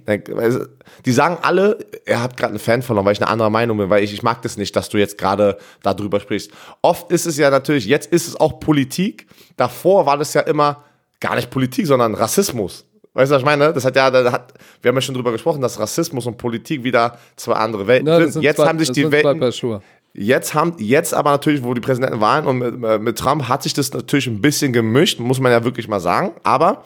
die sagen alle, er hat gerade einen Fan verloren, weil ich eine andere Meinung bin, weil ich, ich mag das nicht, dass du jetzt gerade darüber sprichst. Oft ist es ja natürlich, jetzt ist es auch Politik. Davor war das ja immer gar nicht Politik, sondern Rassismus. Weißt du, was ich meine? Das hat ja, da hat, wir haben ja schon drüber gesprochen, dass Rassismus und Politik wieder zwei andere Welten das sind. sind Jetzt zwei, haben sich das die Welten. Jetzt haben, jetzt aber natürlich, wo die Präsidenten waren und mit, äh, mit Trump hat sich das natürlich ein bisschen gemischt, muss man ja wirklich mal sagen. Aber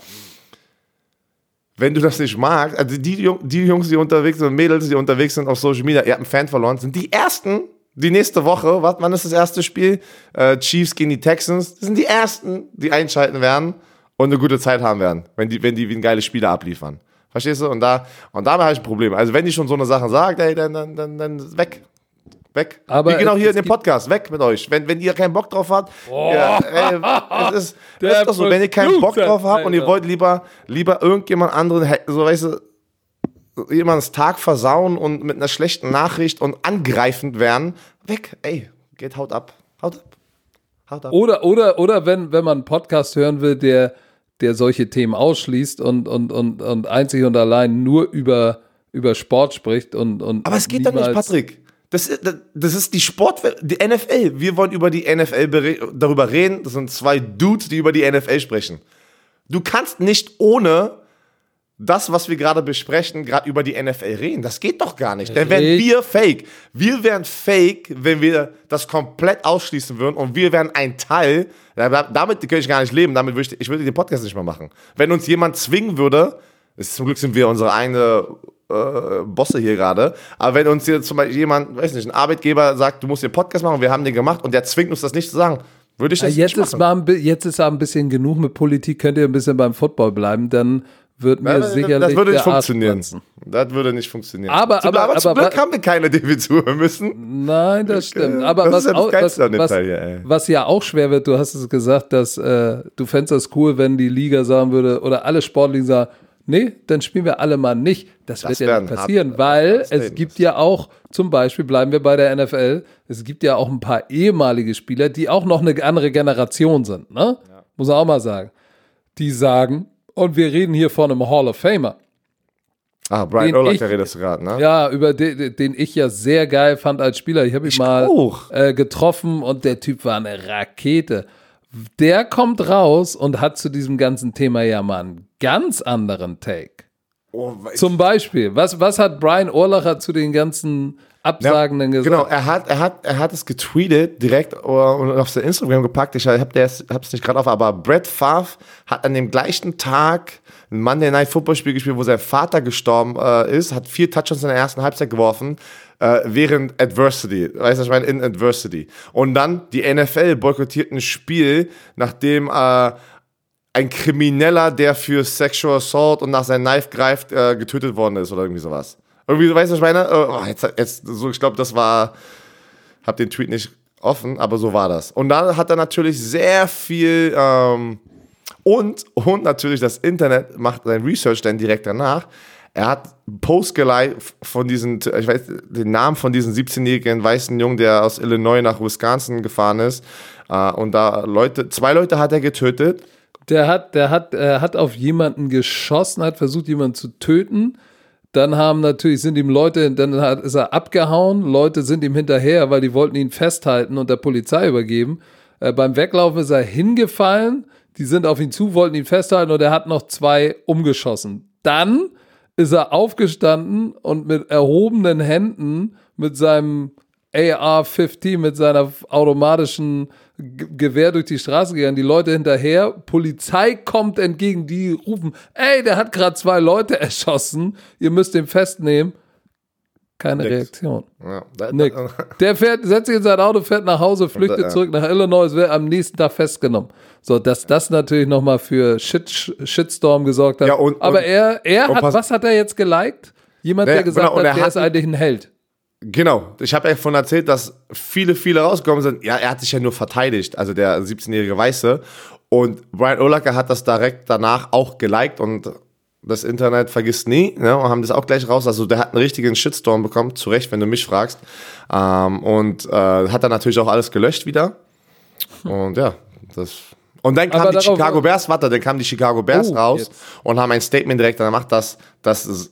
wenn du das nicht magst, also die, die Jungs, die unterwegs sind, Mädels, die unterwegs sind auf Social Media, ihr habt einen Fan verloren, sind die ersten, die nächste Woche, was, wann ist das erste Spiel? Äh, Chiefs gegen die Texans, das sind die ersten, die einschalten werden und eine gute Zeit haben werden, wenn die, wenn die wie ein geiles Spieler abliefern. Verstehst du? Und da, und dabei habe ich ein Problem. Also wenn die schon so eine Sache sagt, ey, dann, dann, dann, dann weg. Weg. Aber Wie genau es- hier es in dem Podcast. Weg mit euch. Wenn, wenn ihr keinen Bock drauf habt, ja, ey, das ist, *laughs* das ist doch so. Wenn ihr keinen Bock drauf habt und ihr wollt lieber, lieber irgendjemand anderen, so weißt du, jemandes Tag versauen und mit einer schlechten Nachricht und angreifend werden, weg. Ey, geht, haut ab. Haut ab. Haut ab. Oder, oder, oder wenn, wenn man einen Podcast hören will, der, der solche Themen ausschließt und, und, und, und einzig und allein nur über, über Sport spricht und, und Aber es geht doch nicht, Patrick. Das, ist- das- das ist die Sportwelt, die NFL. Wir wollen über die NFL darüber reden. Das sind zwei Dudes, die über die NFL sprechen. Du kannst nicht ohne das, was wir gerade besprechen, gerade über die NFL reden. Das geht doch gar nicht. Dann wären wir fake. Wir wären fake, wenn wir das komplett ausschließen würden und wir wären ein Teil. Damit könnte ich gar nicht leben. Damit würde ich, ich würde den Podcast nicht mehr machen. Wenn uns jemand zwingen würde, ist, zum Glück sind wir unsere eigene äh, Bosse hier gerade, aber wenn uns hier zum Beispiel jemand, weiß nicht, ein Arbeitgeber sagt, du musst den Podcast machen, wir haben den gemacht und der zwingt uns das nicht zu sagen, würde ich Ja, das jetzt, nicht ist machen. mal ein, bi- jetzt ist aber ein bisschen genug mit Politik, könnt ihr ein bisschen beim Football bleiben, dann wird mir das, sicherlich das würde nicht funktionieren. Das würde nicht funktionieren. Aber- Zum- aber- zum aber- Glück haben wir keine, die wir zuhören müssen. Nein, das stimmt. Aber das was, ist ja auch, was, was, hier, was ja auch schwer wird, du hast es gesagt, dass äh, du fändest das cool, wenn die Liga sagen würde, oder alle Sportligen sagen, nee, dann spielen wir alle mal nicht. Das, wird ja nicht passieren, hart- weil es gibt ja auch, zum Beispiel bleiben wir bei der NFL, es gibt ja auch ein paar ehemalige Spieler, die auch noch eine andere Generation sind, ne? Muss man auch mal sagen. Die sagen, und wir reden hier von einem Hall of Famer. Ah, Brian Urlacher ich- redest du gerade, ne? Ja, über den, den ich ja sehr geil fand als Spieler. Ich habe ihn mal äh, getroffen und der Typ war eine Rakete. Der kommt raus und hat zu diesem ganzen Thema ja mal einen ganz anderen Take. Oh, Zum Beispiel, was, was hat Brian Urlacher zu den ganzen Absagenden gesagt? Genau, er hat, er hat, er hat es getweetet direkt äh, und auf sein Instagram gepackt. Ich habe es nicht gerade auf, aber Brett Favre hat an dem gleichen Tag ein Monday Night Football Spiel gespielt, wo sein Vater gestorben äh, ist, hat vier Touchdowns in der ersten Halbzeit geworfen, äh, während Adversity, weißt du, ich meine, in Adversity. Und dann die NFL boykottiert ein Spiel, nachdem äh, ein Krimineller, der für Sexual Assault und nach seinem Knife greift, äh, getötet worden ist oder irgendwie sowas. Irgendwie, weißt du, was ich meine? Äh, Oh, jetzt, jetzt, so, ich glaube, das war, hab den Tweet nicht offen, aber so war das. Und dann hat er natürlich sehr viel, ähm, und, und natürlich das Internet macht sein Research dann direkt danach. Er hat Post von diesen, ich weiß den Namen von diesem 17-jährigen weißen Jungen, der aus Illinois nach Wisconsin gefahren ist. Äh, und da Leute, zwei Leute hat er getötet. Der hat, der hat, er hat auf jemanden geschossen, hat versucht, jemanden zu töten. Dann haben natürlich, sind ihm Leute, dann hat, ist er abgehauen. Leute sind ihm hinterher, weil die wollten ihn festhalten und der Polizei übergeben. Äh, beim Weglaufen ist er hingefallen. Die sind auf ihn zu, wollten ihn festhalten und er hat noch zwei umgeschossen. Dann ist er aufgestanden und mit erhobenen Händen mit seinem AR-15, mit seiner automatischen Gewehr durch die Straße gegangen. Die Leute hinterher, Polizei kommt entgegen, die rufen, ey, der hat gerade zwei Leute *laughs* erschossen, ihr müsst den festnehmen. Keine Nix. Reaktion. Ja, Nick. *laughs* Der fährt, setzt sich in sein Auto, fährt nach Hause, flüchtet zurück nach Illinois, wird am nächsten Tag festgenommen. So, dass das natürlich nochmal für Shit, Shitstorm gesorgt hat. Ja, und- Aber und- er, er hat, was hat er jetzt geliked? Jemand, Ja, der gesagt genau, hat, er der hat ist eigentlich ein Held. Genau, ich habe ja von erzählt, dass viele, viele rausgekommen sind. Ja, er hat sich ja nur verteidigt, also der 17-jährige Weiße. Und Brian Urlacher hat das direkt danach auch geliked und das Internet vergisst nie. Ne, und haben das auch gleich raus. Also der hat einen richtigen Shitstorm bekommen, zu Recht, wenn du mich fragst. Ähm, und äh, hat dann natürlich auch alles gelöscht wieder. Und ja, das. Und dann kam Aber die Chicago Bears, warte, dann kamen die Chicago Bears Oh, raus jetzt. und haben ein Statement direkt gemacht, dass, dass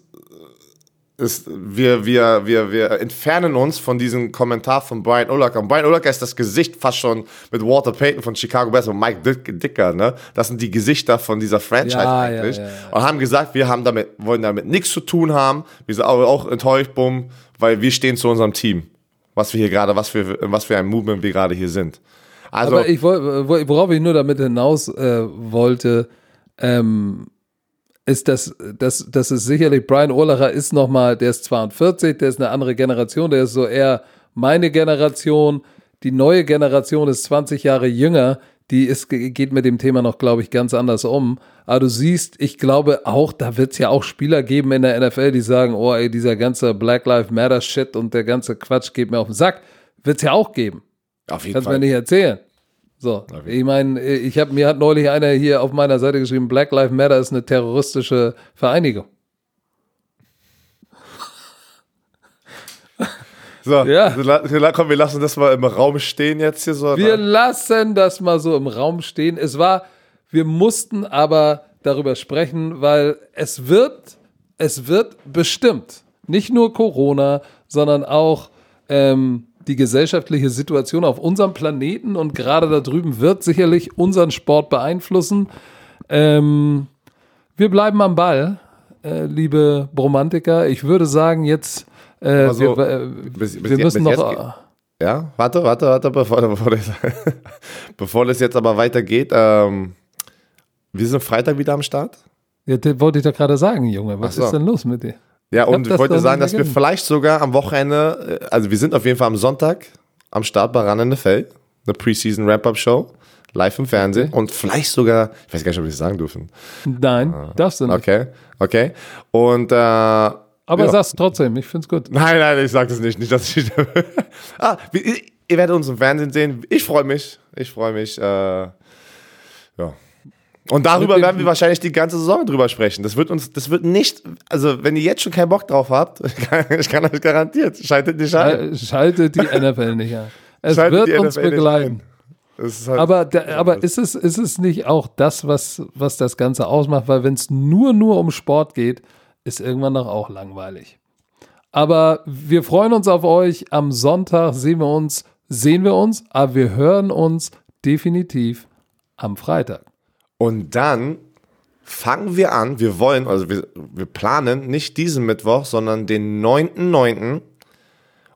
ist, wir, wir, wir, wir entfernen uns von diesem Kommentar von Brian Urlacher. Und Brian Urlacher ist das Gesicht fast schon mit Walter Payton von Chicago Bears und Mike Dick- Dicker, ne? Das sind die Gesichter von dieser Franchise Ja, eigentlich. ja, ja. Und haben gesagt, wir haben damit, wollen damit nichts zu tun haben. Wir sind aber auch enttäuscht, bumm, weil wir stehen zu unserem Team. Was wir hier gerade, was für, was für ein Movement wir gerade hier sind. Also, Aber ich worauf ich nur damit hinaus äh, wollte, ähm, ist, dass, dass, dass es sicherlich, Brian Urlacher ist nochmal, der ist 42, der ist eine andere Generation, der ist so eher meine Generation. Die neue Generation ist 20 Jahre jünger, die ist, geht mit dem Thema noch, glaube ich, ganz anders um. Aber du siehst, ich glaube auch, da wird es ja auch Spieler geben in der NFL, die sagen, oh ey, dieser ganze Black Lives Matter Shit und der ganze Quatsch geht mir auf den Sack. Wird es ja auch geben. auf jeden Kannst mir Fall. nicht erzählen. So, ich meine, ich habe mir hat neulich einer hier auf meiner Seite geschrieben, Black Lives Matter ist eine terroristische Vereinigung. *laughs* So, Ja. so, komm, wir lassen das mal im Raum stehen jetzt hier so. Wir lassen das mal so im Raum stehen. Es war, wir mussten aber darüber sprechen, weil es wird, es wird bestimmt nicht nur Corona, sondern auch ähm, die gesellschaftliche Situation auf unserem Planeten und gerade da drüben wird sicherlich unseren Sport beeinflussen. Ähm, wir bleiben am Ball, äh, liebe Bromantiker. Ich würde sagen, jetzt, äh, Also, wir, äh, bis- bis wir müssen noch. jetzt geht- Ja, warte, warte, warte, bevor, *laughs* bevor, das, *laughs* bevor das jetzt aber weitergeht. Ähm, wir sind Freitag wieder am Start. Ja, das wollte ich doch gerade sagen, Junge. Was so. ist denn los mit dir? Ja, und ich wollte sagen, dass wir vielleicht sogar am Wochenende, äh, also wir sind auf jeden Fall am Sonntag am Start bei Run NFL, eine Preseason Wrap-Up-Show, live im Fernsehen und vielleicht sogar, ich weiß gar nicht, ob wir das sagen dürfen. Nein, darfst du nicht. Ah. Okay, okay. Und äh, Aber ja. sag's trotzdem, ich find's gut. Nein, nein, ich sag das nicht. Nicht, dass ich. *laughs* ah, ihr werdet uns im Fernsehen sehen. Ich freue mich. Ich freue mich. Äh, ja. Und darüber werden wir wahrscheinlich die ganze Saison drüber sprechen. Das wird uns, das wird nicht, also wenn ihr jetzt schon keinen Bock drauf habt, *laughs* ich kann, euch garantiert, schaltet nicht ein. Schal- Schaltet die NFL nicht an. Es Schaltet wird uns begleiten. Halt, Aber, der, aber ist, es, ist es nicht auch das, was, was das Ganze ausmacht? Weil wenn es nur, nur um Sport geht, ist irgendwann doch auch langweilig. Aber wir freuen uns auf euch. Am Sonntag sehen wir uns, sehen wir uns, aber wir hören uns definitiv am Freitag. Und dann fangen wir an, wir wollen, also wir, wir planen nicht diesen Mittwoch, sondern den 9.9.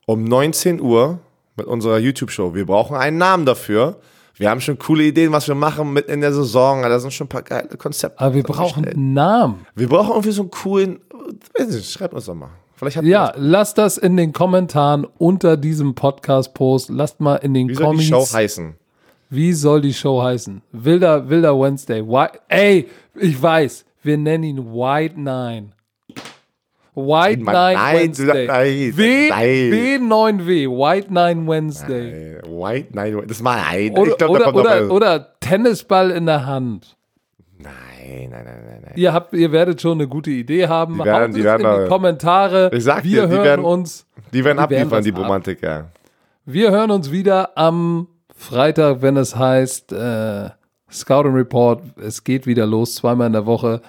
um 19 Uhr mit unserer YouTube-Show. Wir brauchen einen Namen dafür. Wir haben schon coole Ideen, was wir machen mit in der Saison. Da sind schon ein paar geile Konzepte. Aber wir brauchen einen Namen. Wir brauchen irgendwie so einen coolen, nicht, schreibt uns doch mal. Vielleicht hat Ja, lasst das in den Kommentaren unter diesem Podcast-Post. Lasst mal in den wie soll die. Show heißen? Wie soll die Show heißen? Wilder, Wilder Wednesday. Whi Ey, ich weiß, wir nennen ihn White Nine. White Nine nein, Wednesday. nein, w, nein. W9W, White Nine Wednesday. Äh, White, nein, das mal ein. Oder, ich glaub, oder, oder, oder Tennisball in der Hand. Nein, nein, nein, nein, nein. Ihr, habt, ihr werdet schon eine gute Idee haben. Die werden- die werden in die Kommentare. Ich sag wir dir, die hören werden- uns. Die werden Die abliefern, werden die was ab. Romantiker. Wir hören uns wieder am Freitag, wenn es heißt äh, Scout and Report. Es geht wieder los, zweimal in der Woche.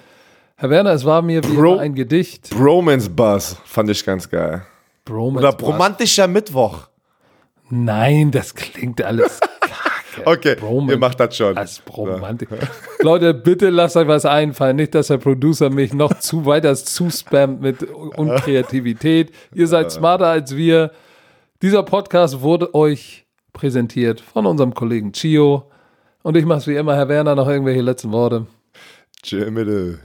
Herr Werner, es war mir wie Bro- immer ein Gedicht. Bromance Buzz fand ich ganz geil. Bromance Oder romantischer Mittwoch. Nein, das klingt alles *laughs* kacke. Okay, Bromance. ihr macht das schon. Als Romantik. Leute, bitte lasst euch was einfallen. Nicht, dass der Producer mich noch zu weiter zuspammt mit Unkreativität. Ihr seid smarter als wir. Dieser Podcast wurde euch präsentiert von unserem Kollegen Chio. Und ich mache es wie immer, Herr Werner, noch irgendwelche letzten Worte. Tschö.